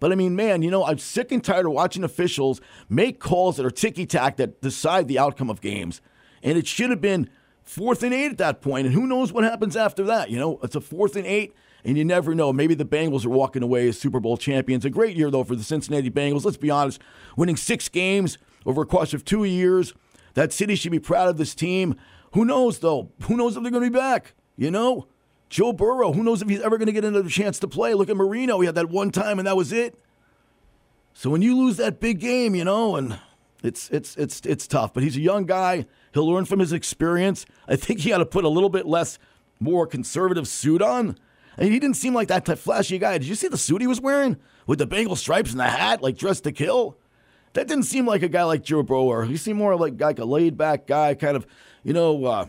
But I mean, man, you know, I'm sick and tired of watching officials make calls that are ticky tack that decide the outcome of games. And it should have been fourth and eight at that point, and who knows what happens after that? You know, it's a fourth and eight, and you never know. Maybe the Bengals are walking away as Super Bowl champions. A great year though for the Cincinnati Bengals. Let's be honest, winning six games over a course of two years. That city should be proud of this team. Who knows though? Who knows if they're going to be back? You know, Joe Burrow. Who knows if he's ever going to get another chance to play? Look at Marino. He had that one time, and that was it. So when you lose that big game, you know, and it's it's it's it's tough. But he's a young guy. He'll learn from his experience. I think he got to put a little bit less, more conservative suit on. And he didn't seem like that flashy guy. Did you see the suit he was wearing with the Bengal stripes and the hat, like dressed to kill? That didn't seem like a guy like Joe Burrow. He seemed more like, like a laid back guy, kind of, you know, uh,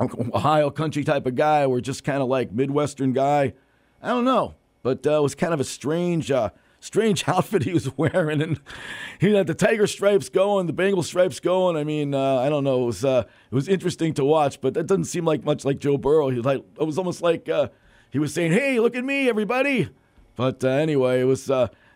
Ohio country type of guy, or just kind of like Midwestern guy. I don't know, but uh, it was kind of a strange. Uh, strange outfit he was wearing, and he had the tiger stripes going, the Bengal stripes going. I mean, uh, I don't know. It was uh, it was interesting to watch, but that doesn't seem like much like Joe Burrow. He like it was almost like uh, he was saying, "Hey, look at me, everybody." But uh, anyway, it was.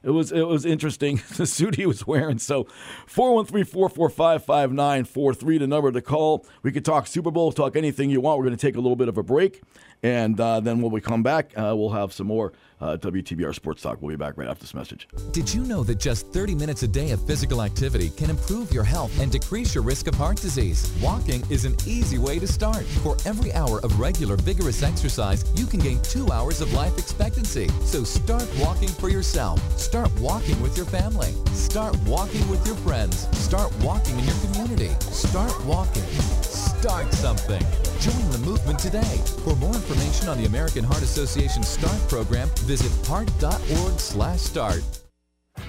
It was it was interesting the suit he was wearing. So 413-445-5943 the number to call. We could talk Super Bowl, talk anything you want. We're going to take a little bit of a break, and uh, then when we come back, uh, we'll have some more uh, WTBR Sports Talk. We'll be back right after this message. Did you know that just 30 minutes a day of physical activity can improve your health and decrease your risk of heart disease? Walking is an easy way to start. For every hour of regular vigorous exercise, you can gain two hours of life expectancy. So start walking for yourself. Start walking with your family. Start walking with your friends. Start walking in your community. Start walking. Start something. Join the movement today. For more information on the American Heart Association START program, visit heart.org/start.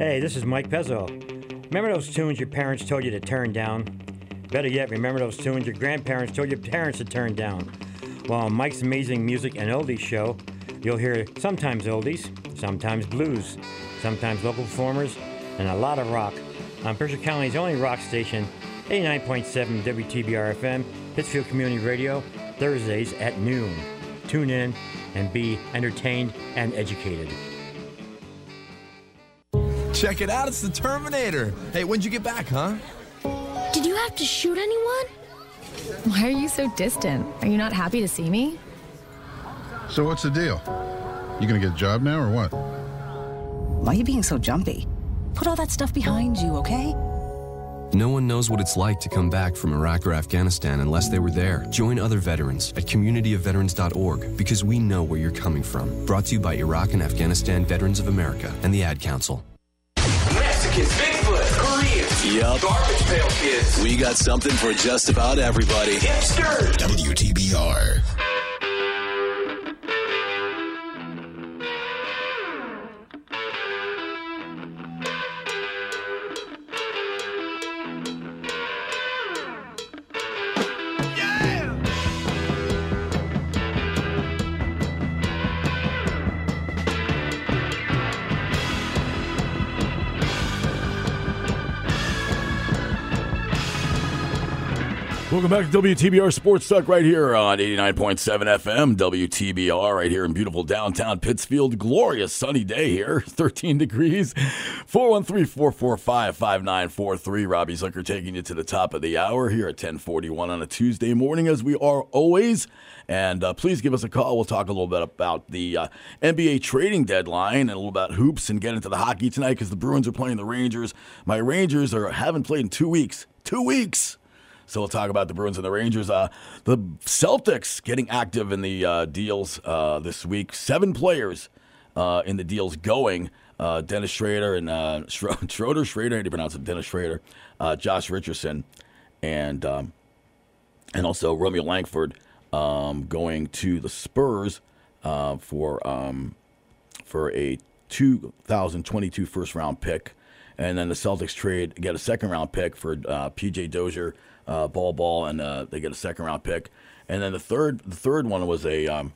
Hey, this is Mike Pezzo. Remember those tunes your parents told you to turn down? Better yet, remember those tunes your grandparents told your parents to turn down? Well, on Mike's Amazing Music and Oldies show, you'll hear sometimes oldies, sometimes blues, sometimes local performers, and a lot of rock on Berkshire County's only rock station, 89.7 WTBR FM, Pittsfield Community Radio, Thursdays at noon. Tune in and be entertained and educated. Check it out, it's the Terminator. Hey, when'd you get back, huh? Did you have to shoot anyone? Why are you so distant? Are you not happy to see me? So what's the deal? You gonna get a job now or what? Why are you being so jumpy? Put all that stuff behind you, okay? No one knows what it's like to come back from Iraq or Afghanistan unless they were there. Join other veterans at communityofveterans.org because we know where you're coming from. Brought to you by Iraq and Afghanistan Veterans of America and the Ad Council. Mexicans, Bigfoot, Koreans, Yup. garbage pail kids, We got something for just about everybody. hipsters. WTBR. Welcome back to WTBR Sports Talk right here on 89.7 FM, WTBR, right here in beautiful downtown Pittsfield. Glorious sunny day here, 13 degrees. 413 445 5943. Robbie Zucker taking you to the top of the hour here at 1041 on a Tuesday morning, as we are always. And uh, please give us a call. We'll talk a little bit about the uh, NBA trading deadline and a little about hoops and get into the hockey tonight because the Bruins are playing the Rangers. My Rangers are haven't played in two weeks. Two weeks. So we'll talk about the Bruins and the Rangers. Uh, the Celtics getting active in the uh, deals uh, this week. Seven players uh, in the deals going. Uh, Dennis Schrader and uh, Schro- Schroeder, Schrader, how do you pronounce it? Dennis Schrader, Josh Richardson, and um, and also Romeo Langford um, going to the Spurs for um, for a 2022 first round pick, and then the Celtics trade get a second round pick for PJ Dozier, uh, Bol Bol, and uh, they get a second round pick, and then the third the third one was a um,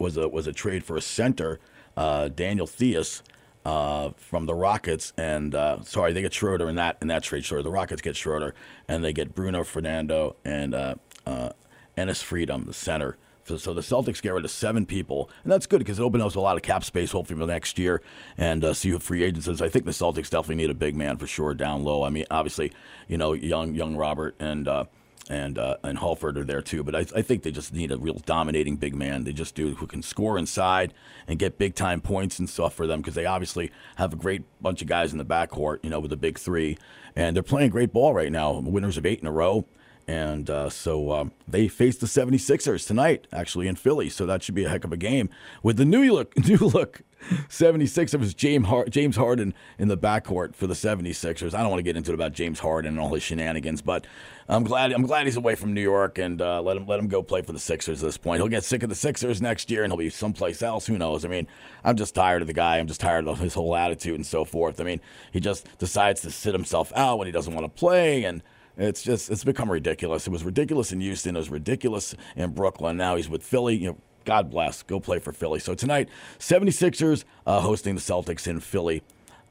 was a was a trade for a center, uh, Daniel Theis. Uh, from the Rockets, and uh, sorry, they get Schroeder in that in that trade. Sorry, the Rockets get Schroeder, and they get Bruno Fernando and uh, uh, Enes Freedom, the center. So, so the Celtics get rid of seven people, and that's good because it opens up a lot of cap space, hopefully for next year, and uh, see who free agents. I think the Celtics definitely need a big man for sure down low. I mean, obviously, you know, young young Robert and uh, and uh, and Horford are there too, but I, I think they just need a real dominating big man. They just do who can score inside and get big time points and stuff for them because they obviously have a great bunch of guys in the backcourt, you know, with the big three, and they're playing great ball right now. Winners of eight in a row. And uh, so um, they face the 76ers tonight, actually, in Philly. So that should be a heck of a game. With the new look, new look 76ers, James, James Harden in the backcourt for the 76ers. I don't want to get into it about James Harden and all his shenanigans, but I'm glad I'm glad he's away from New York and uh, let him let him go play for the Sixers at this point. He'll get sick of the Sixers next year and he'll be someplace else. Who knows? I mean, I'm just tired of the guy. I'm just tired of his whole attitude and so forth. I mean, he just decides to sit himself out when he doesn't want to play and it's just it's become ridiculous. It was ridiculous in Houston. It was ridiculous in Brooklyn. Now he's with Philly. You know, God bless. Go play for Philly. So tonight, 76ers uh, hosting the Celtics in Philly.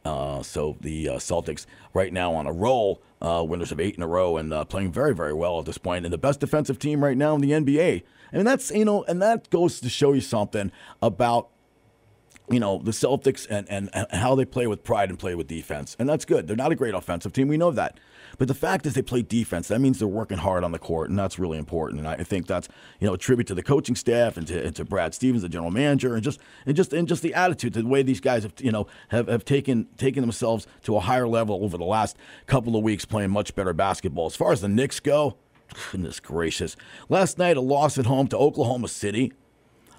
Uh, so the uh, Celtics right now on a roll, uh, winners of eight in a row, and uh, playing very, very well at this point. point, and the best defensive team right now in the NBA. And that's you know, and that goes to show you something about you know the Celtics and, and, and how they play with pride and play with defense, and that's good. They're not a great offensive team, we know that, but the fact is they play defense. That means they're working hard on the court, and that's really important. And I think that's you know a tribute to the coaching staff and to, and to Brad Stevens, the general manager, and just and just and just the attitude, the way these guys have you know have, have taken taken themselves to a higher level over the last couple of weeks, playing much better basketball. As far as the Knicks go, goodness gracious, last night a loss at home to Oklahoma City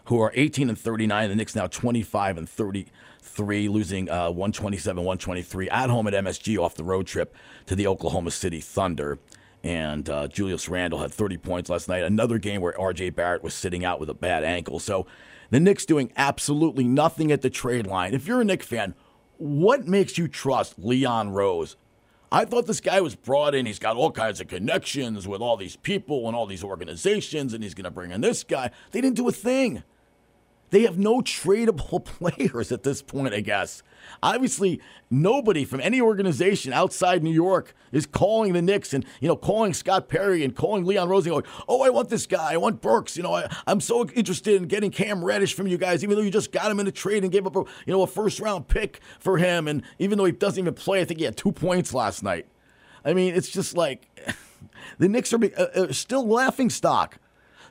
who are 18 and 39. The Knicks now 25 and 33, losing uh, 127, 123 at home at MSG off the road trip to the Oklahoma City Thunder. And uh, Julius Randle had 30 points last night. Another game where RJ Barrett was sitting out with a bad ankle. So the Knicks doing absolutely nothing at the trade line. If you're a Knicks fan, what makes you trust Leon Rose? I thought this guy was brought in. He's got all kinds of connections with all these people and all these organizations, and he's going to bring in this guy. They didn't do a thing. They have no tradable players at this point, I guess. Obviously, nobody from any organization outside New York is calling the Knicks and, you know, calling Scott Perry and calling Leon Rose and going, oh, I want this guy. I want Burks. You know, I, I'm so interested in getting Cam Reddish from you guys, even though you just got him in a trade and gave up, a, you know, a first round pick for him. And even though he doesn't even play, I think he had two points last night. I mean, it's just like the Knicks are uh, uh, still laughing stock.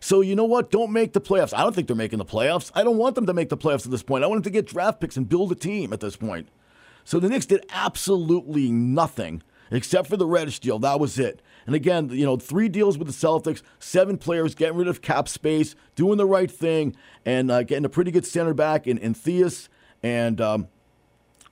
So you know what? Don't make the playoffs. I don't think they're making the playoffs. I don't want them to make the playoffs at this point. I want them to get draft picks and build a team at this point. So the Knicks did absolutely nothing. except for the Reddish deal. That was it. And again, you know, three deals with the Celtics, seven players, getting rid of cap space, doing the right thing, and uh, getting a pretty good center back in, in Theis. And um,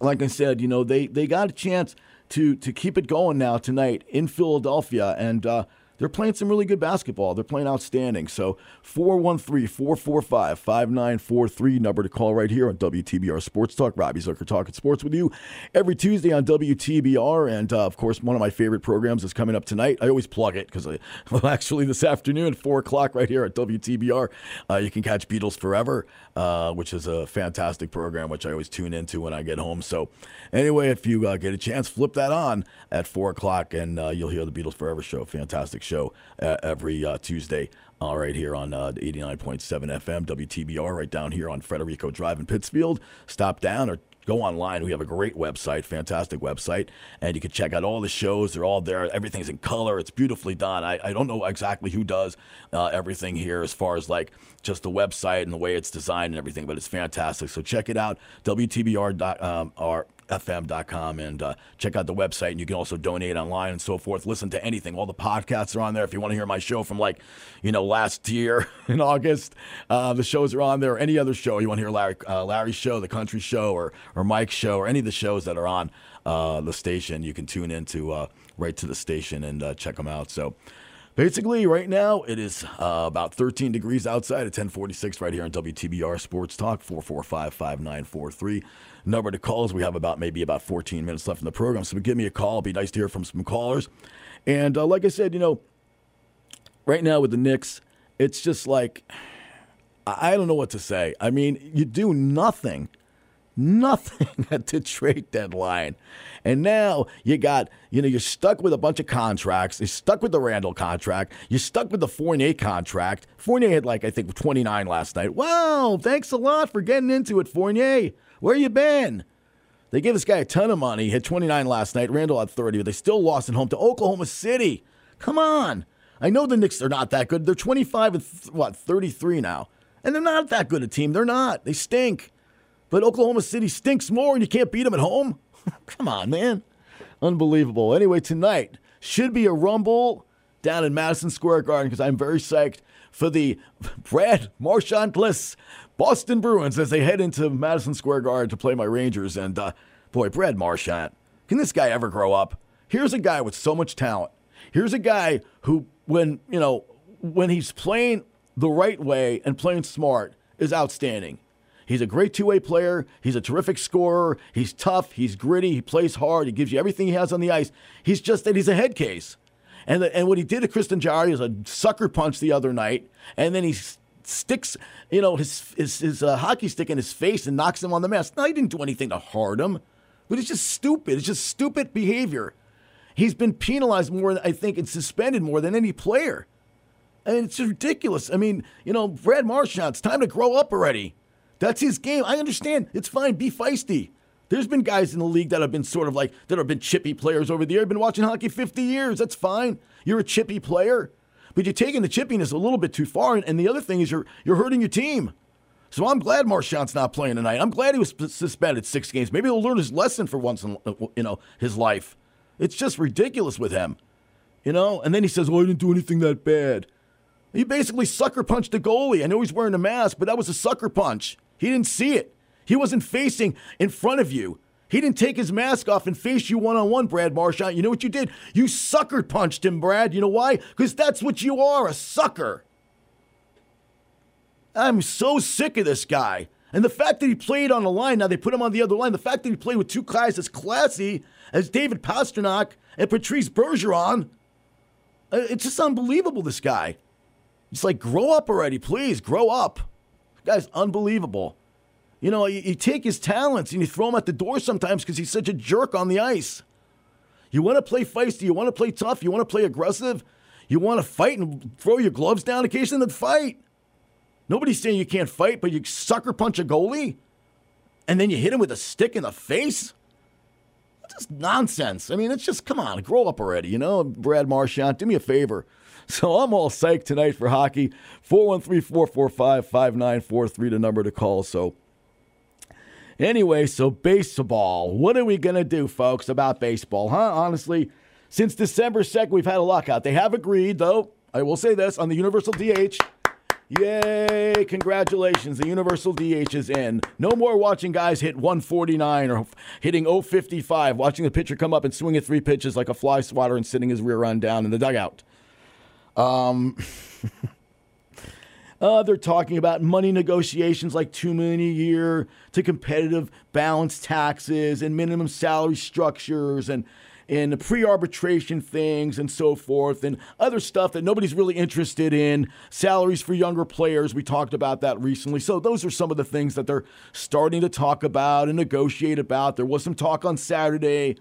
like I said, you know, they, they got a chance to to keep it going now tonight in Philadelphia. And uh, they're playing some really good basketball. They're playing outstanding. So 413 445 5943, number to call right here on WTBR Sports Talk. Robbie Zucker talking sports with you every Tuesday on WTBR. And uh, of course, one of my favorite programs is coming up tonight. I always plug it because, well, actually, this afternoon, 4 o'clock right here at WTBR, uh, you can catch Beatles Forever, uh, which is a fantastic program, which I always tune into when I get home. So, anyway, if you uh, get a chance, flip that on at 4 o'clock and uh, you'll hear the Beatles Forever show. Fantastic show uh, every uh, Tuesday. All right, here on uh, 89.7 FM, WTBR, right down here on Federico Drive in Pittsfield. Stop down or go online. We have a great website, fantastic website, and you can check out all the shows. They're all there. Everything's in color. It's beautifully done. I, I don't know exactly who does uh, everything here as far as like just the website and the way it's designed and everything, but it's fantastic. So check it out, WTBR. Um, fm.com and uh, check out the website and you can also donate online and so forth. Listen to anything. All the podcasts are on there. If you want to hear my show from like you know last year in august uh, the shows are on there. Any other show you want to hear larry uh, larry's show the country show or, or mike's show or any of the shows that are on uh, the station you can tune into uh, right to the station and uh, check them out. So Basically, right now it is uh, about 13 degrees outside at 1046 right here on WTBR Sports Talk, 445-5943. Number to calls, we have about maybe about 14 minutes left in the program, so give me a call. It'd be nice to hear from some callers. And uh, like I said, you know, right now with the Knicks, it's just like, I I don't know what to say. I mean, you do nothing nothing at the trade deadline. And now you got, you know, you're stuck with a bunch of contracts. You're stuck with the Randle contract. You're stuck with the Fournier contract. Fournier had like, I think, 29 last night. Wow, thanks a lot for getting into it, Fournier. Where you been? They gave this guy a ton of money. He had 29 last night. Randle had 30, but they still lost at home to Oklahoma City. Come on. I know the Knicks are not that good. They're 25 and, th- what, 33 now. And they're not that good a team. They're not. They stink. But Oklahoma City stinks more and you can't beat them at home? Come on, man. Unbelievable. Anyway, tonight should be a rumble down in Madison Square Garden because I'm very psyched for the Brad Marchandless Boston Bruins as they head into Madison Square Garden to play my Rangers. And uh, boy, Brad Marchand, can this guy ever grow up? Here's a guy with so much talent. Here's a guy who, when you know, when he's playing the right way and playing smart, is outstanding. He's a great two way player. He's a terrific scorer. He's tough. He's gritty. He plays hard. He gives you everything he has on the ice. He's just that he's a head case. And, the, and what he did to Tristan Jarry is a sucker punch the other night. And then he sticks, you know, his, his, his uh, hockey stick in his face and knocks him on the mask. Now, he didn't do anything to hurt him. But it's just stupid. It's just stupid behavior. He's been penalized more, I think, and suspended more than any player. And it's ridiculous. I mean, you know, Brad Marchand, it's time to grow up already. That's his game. I understand. It's fine. Be feisty. There's been guys in the league that have been sort of like that have been chippy players over the year. I've been watching hockey 50 years. That's fine. You're a chippy player, but you're taking the chippiness a little bit too far. And the other thing is you're you're hurting your team. So I'm glad Marchand's not playing tonight. I'm glad he was suspended six games. Maybe he'll learn his lesson for once in you know his life. It's just ridiculous with him, you know. And then he says, "Oh, I didn't do anything that bad." He basically sucker punched the goalie. I know he's wearing a mask, but that was a sucker punch. He didn't see it. He wasn't facing in front of you. He didn't take his mask off and face you one on one, Brad Marchand. You know what you did? You sucker punched him, Brad. You know why? Because that's what you are a sucker. I'm so sick of this guy. And the fact that he played on the line, now they put him on the other line, the fact that he played with two guys as classy as David Pastrnak and Patrice Bergeron, uh, it's just unbelievable, this guy. It's like, grow up already, please, grow up. Guy's unbelievable. You know, you, you take his talents and you throw him at the door sometimes because he's such a jerk on the ice. You want to play feisty, you want to play tough, you want to play aggressive, you want to fight and throw your gloves down occasionally, then fight. Nobody's saying you can't fight, but you sucker punch a goalie and then you hit him with a stick in the face? That's just nonsense. I mean, it's just, come on, grow up already, you know? Brad Marchand, do me a favor. So I'm all psyched tonight for hockey. 413 445 5943, the number to call. So, anyway, so baseball. What are we going to do, folks, about baseball, huh? Honestly, Since December 2nd, we've had a lockout. They have agreed, though, I will say this, on the universal DH. Yay, congratulations. The universal DH is in. No more watching guys hit 149 or hitting 055, watching the pitcher come up and swing at three pitches like a fly swatter and sitting his rear end down in the dugout. Um, uh, they're talking about money negotiations like two million a year to competitive balance taxes and minimum salary structures and and pre-arbitration things and so forth and other stuff that nobody's really interested in. Salaries for younger players we talked about that recently. So those are some of the things that they're starting to talk about and negotiate about. There was some talk on saturday.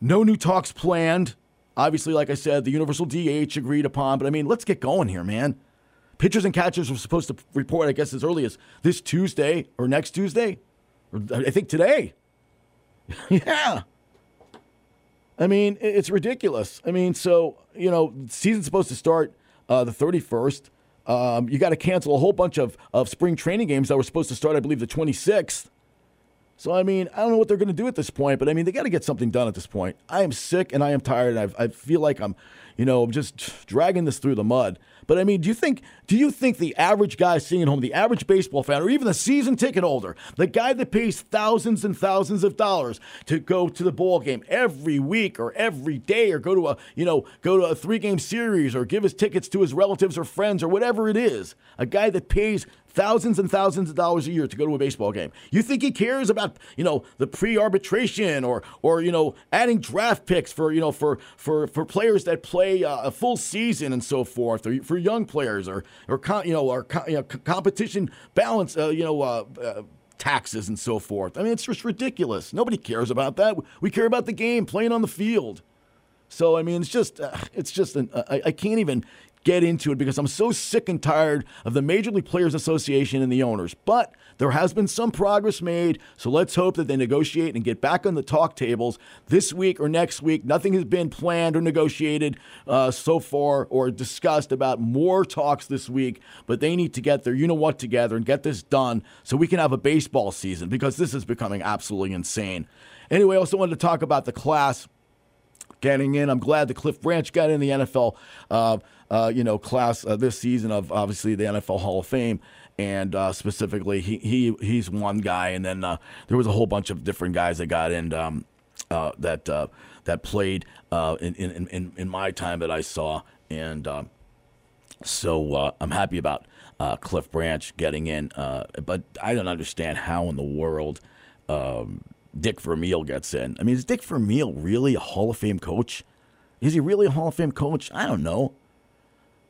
No new talks planned obviously like i said the universal dh agreed upon but i mean let's get going here man pitchers and catchers were supposed to report i guess as early as this tuesday or next tuesday or i think today yeah I mean, it's ridiculous. I mean, so you know, season's supposed to start uh, the 31st. Um, you got to cancel a whole bunch of, of spring training games that were supposed to start, I believe, the 26th. So I mean, I don't know what they're going to do at this point, but I mean, they got to get something done at this point. I am sick and I am tired. And I, I feel like I'm, you know, just dragging this through the mud. But I mean, do you think do you think the average guy sitting at home, the average baseball fan, or even the season ticket holder, the guy that pays thousands and thousands of dollars to go to the ball game every week or every day, or go to a you know go to a three game series, or give his tickets to his relatives or friends or whatever it is, a guy that pays thousands and thousands of dollars a year to go to a baseball game. You think he cares about you know the pre-arbitration or or you know adding draft picks for you know for for for players that play uh, a full season and so forth, or for young players, or or you know or you know, competition balance, uh, you know. Uh, uh, Taxes and so forth. I mean, it's just ridiculous. Nobody cares about that. We care about the game, playing on the field. So I mean, it's just uh, it's just an, I, I can't even get into it because I'm so sick and tired of the Major League Players Association and the owners. But there has been some progress made, so let's hope that they negotiate and get back on the talk tables this week or next week. Nothing has been planned or negotiated uh, so far or discussed about more talks this week, but they need to get their you know what together and get this done so we can have a baseball season because this is becoming absolutely insane. Anyway, I also wanted to talk about the class getting in. I'm glad that Cliff Branch got in the NFL, uh, uh, you know, class uh, this season of obviously the NFL Hall of Fame, and uh, specifically he he he's one guy, and then uh, there was a whole bunch of different guys that got in um, uh, that that played in, in in in my time that I saw, and. Uh, so I'm happy about Cliff Branch getting in, but I don't understand how in the world um, Dick Vermeil gets in. I mean, is Dick Vermeil really a Hall of Fame coach? Is he really a Hall of Fame coach? I don't know.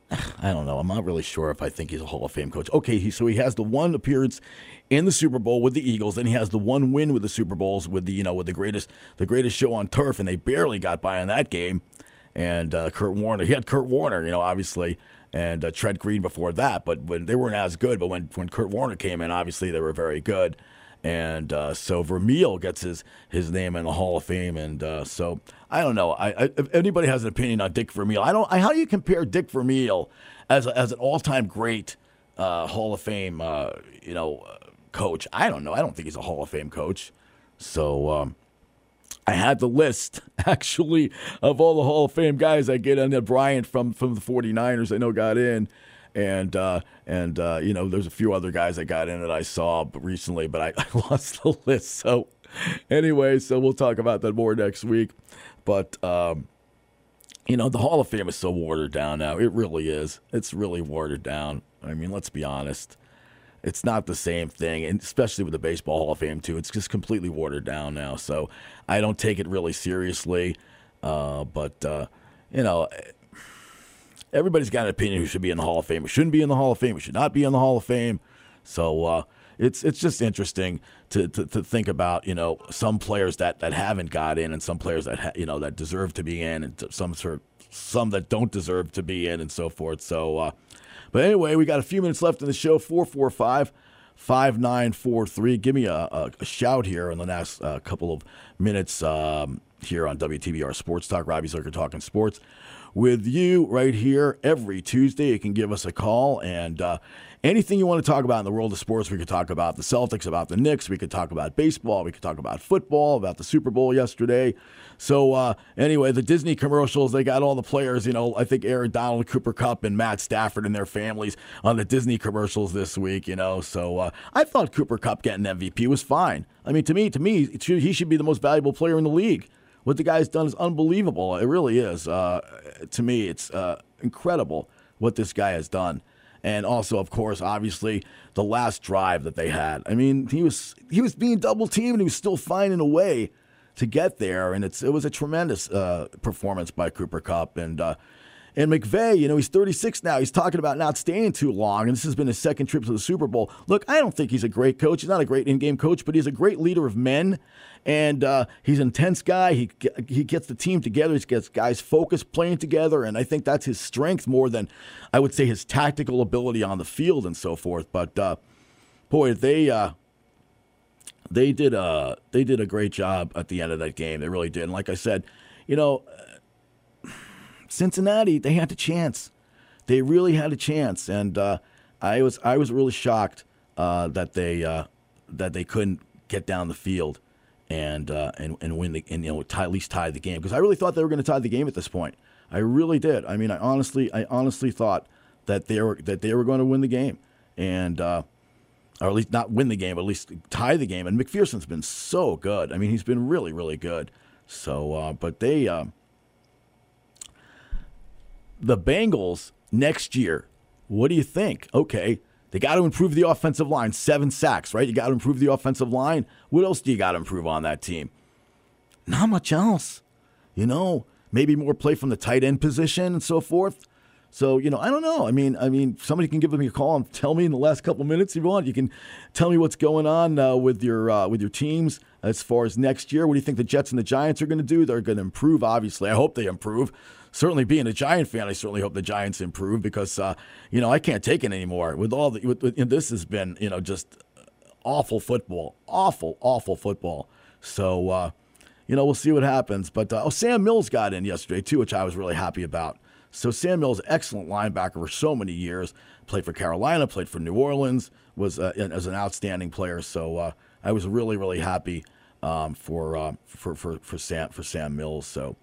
I don't know. I'm not really sure if I think he's a Hall of Fame coach. Okay, he, so he has the one appearance in the Super Bowl with the Eagles, and he has the one win with the Super Bowls with the you know with the greatest the greatest show on turf, and they barely got by in that game. And uh, Kurt Warner, he had Kurt Warner, you know, obviously, and uh, Trent Green before that, but when they weren't as good. But when when Kurt Warner came in, obviously they were very good. And uh, so Vermeil gets his, his name in the Hall of Fame, and uh, so I don't know. I, I, if anybody has an opinion on Dick Vermeil, I don't. I, how do you compare Dick Vermeil as a, as an all time great uh, Hall of Fame, uh, you know, coach? I don't know. I don't think he's a Hall of Fame coach. So um, I had the list actually of all the Hall of Fame guys I get in there. Bryant from from the 49ers, I know got in. And uh, and uh, you know, there's a few other guys that got in that I saw recently, but I, I lost the list. So anyway, so we'll talk about that more next week. But um, you know, the Hall of Fame is so watered down now. It really is. It's really watered down. I mean, let's be honest. It's not the same thing, and especially with the Baseball Hall of Fame too. It's just completely watered down now. So I don't take it really seriously. Uh, but uh, you know, everybody's got an opinion who should be in the Hall of Fame, who shouldn't be in the Hall of Fame, who should not be in the Hall of Fame. So uh, it's it's just interesting to, to, to think about you know some players that, that haven't got in and some players that ha- you know that deserve to be in and some sort some that don't deserve to be in and so forth. So, uh, but anyway, we got a few minutes left in the show. Four four five. 5943. Give me a, a, a shout here in the next uh, couple of minutes um, here on WTBR Sports Talk. Robbie Zucker talking sports with you right here every Tuesday. You can give us a call and uh, anything you want to talk about in the world of sports, we could talk about the Celtics, about the Knicks, we could talk about baseball, we could talk about football, about the Super Bowl yesterday. So uh, anyway, the Disney commercials, they got all the players, you know, I think Aaron Donald, Cooper Kupp, and Matt Stafford and their families on the Disney commercials this week, you know. So uh, I thought Cooper Kupp getting MVP was fine. I mean, to me, to me, he should be the most valuable player in the league. What the guy's done is unbelievable. It really is. Uh, to me, it's uh, incredible what this guy has done. And also, of course, obviously, the last drive that they had. I mean, he was he was being double teamed, and he was still finding a way to get there. And it's it was a tremendous uh, performance by Cooper Kupp. And uh, and McVay, you know, he's 36 now. He's talking about not staying too long, and this has been his second trip to the Super Bowl. Look, I don't think he's a great coach. He's not a great in-game coach, but he's a great leader of men, and uh, he's an intense guy. He he gets the team together. He gets guys focused, playing together, and I think that's his strength more than I would say his tactical ability on the field and so forth. But uh, boy, they. Uh, they did a they did a great job at the end of that game. They really did. And like I said, you know, Cincinnati, they had a chance. They really had a chance, and uh, I was I was really shocked uh, that they uh, that they couldn't get down the field and uh, and and win the and you know tie, at least tie the game because I really thought they were going to tie the game at this point. I really did. I mean, I honestly I honestly thought that they were that they were going to win the game, and uh, or at least not win the game, but at least tie the game. And McPherson's been so good. I mean, he's been really really good. So, uh, but they the Bengals next year, what do you think? Okay, they got to improve the offensive line. Seven sacks, right? You got to improve the offensive line. What else do you got to improve on that team? Not much else. You know, maybe more play from the tight end position and so forth. So you know, I don't know. I mean, I mean, somebody can give me a call and tell me in the last couple minutes if you want. You can tell me what's going on uh, with your uh, with your teams as far as next year. What do you think the Jets and the Giants are going to do? They're going to improve, obviously. I hope they improve certainly being a Giant fan, I certainly hope the Giants improve because uh, you know I can't take it anymore. With all the with, with, this has been you know just awful football, awful, awful football. So uh, you know we'll see what happens. But uh, oh, Sam Mills got in yesterday too, which I was really happy about. So Sam Mills, excellent linebacker for so many years, played for Carolina, played for New Orleans, was uh, as an outstanding player. So uh, I was really really happy um, for, uh, for for for Sam for Sam Mills. So,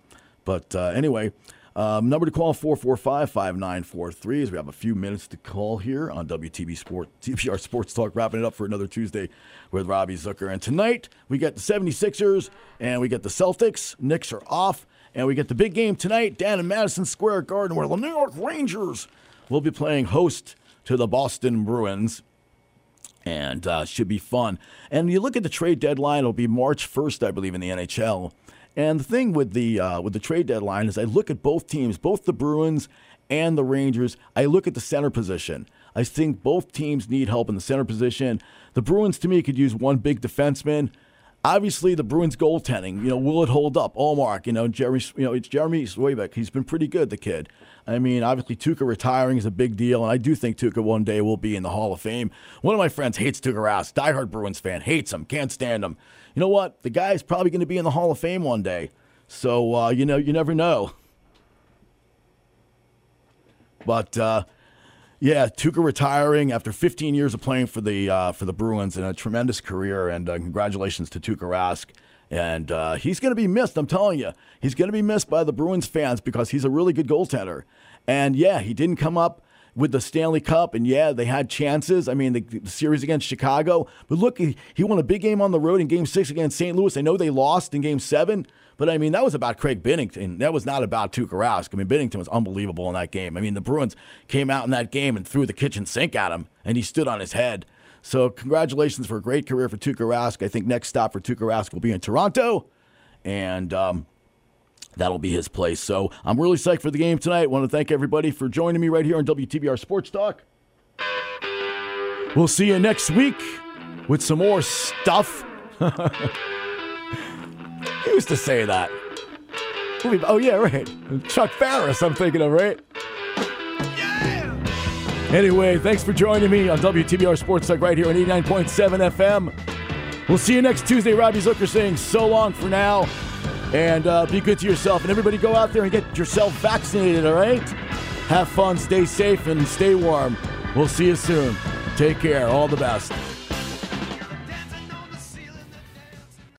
but anyway. Um, number to call 445 5943 as we have a few minutes to call here on WTB Sport, TPR Sports Talk, wrapping it up for another Tuesday with Robbie Zucker. And tonight we get the 76ers and we get the Celtics. Knicks are off. And we get the big game tonight down in Madison Square Garden where the New York Rangers will be playing host to the Boston Bruins. And uh, should be fun. And you look at the trade deadline, it'll be March 1st, I believe, in the NHL. And the thing with the uh, with the trade deadline is I look at both teams, both the Bruins and the Rangers. I look at the center position. I think both teams need help in the center position. The Bruins, to me, could use one big defenseman. Obviously, the Bruins goaltending, you know, will it hold up? Ullmark, you know, Jeremy, you know, it's Jeremy Swayman. He's been pretty good, the kid. I mean, obviously, Tuukka retiring is a big deal, and I do think Tuukka one day will be in the Hall of Fame. One of my friends hates Tuukka Rask, diehard Bruins fan, hates him, can't stand him. You know what? The guy's probably going to be in the Hall of Fame one day. So, uh, you know, you never know. But, uh, yeah, Tuukka retiring after 15 years of playing for the uh, for the Bruins and a tremendous career. And uh, congratulations to Tuukka Rask. And uh, he's going to be missed. I'm telling you, he's going to be missed by the Bruins fans because he's a really good goaltender. And yeah, he didn't come up with the Stanley Cup, and yeah, they had chances. I mean, the, the, series against Chicago, but look, he, he won a big game on the road in Game Six against St. Louis. I know they lost in Game Seven, but I mean, that was about Craig Binnington. That was not about Tuukka Rask. I mean, Binnington was unbelievable in that game. I mean, the Bruins came out in that game and threw the kitchen sink at him, and he stood on his head. So, congratulations for a great career for Tuukka Rask. I think next stop for Tuukka Rask will be in Toronto, and um, that'll be his place. So, I'm really psyched for the game tonight. Want to thank everybody for joining me right here on WTBR Sports Talk. We'll see you next week with some more stuff. Who used to say that? Oh, yeah, right. Chuck Farris, I'm thinking of, right? Anyway, thanks for joining me on WTBR Sports Talk right here on 89.7 FM. We'll see you next Tuesday. Robbie Zucker saying so long for now. And uh, be good to yourself. And everybody go out there and get yourself vaccinated, all right? Have fun, stay safe, and stay warm. We'll see you soon. Take care. All the best.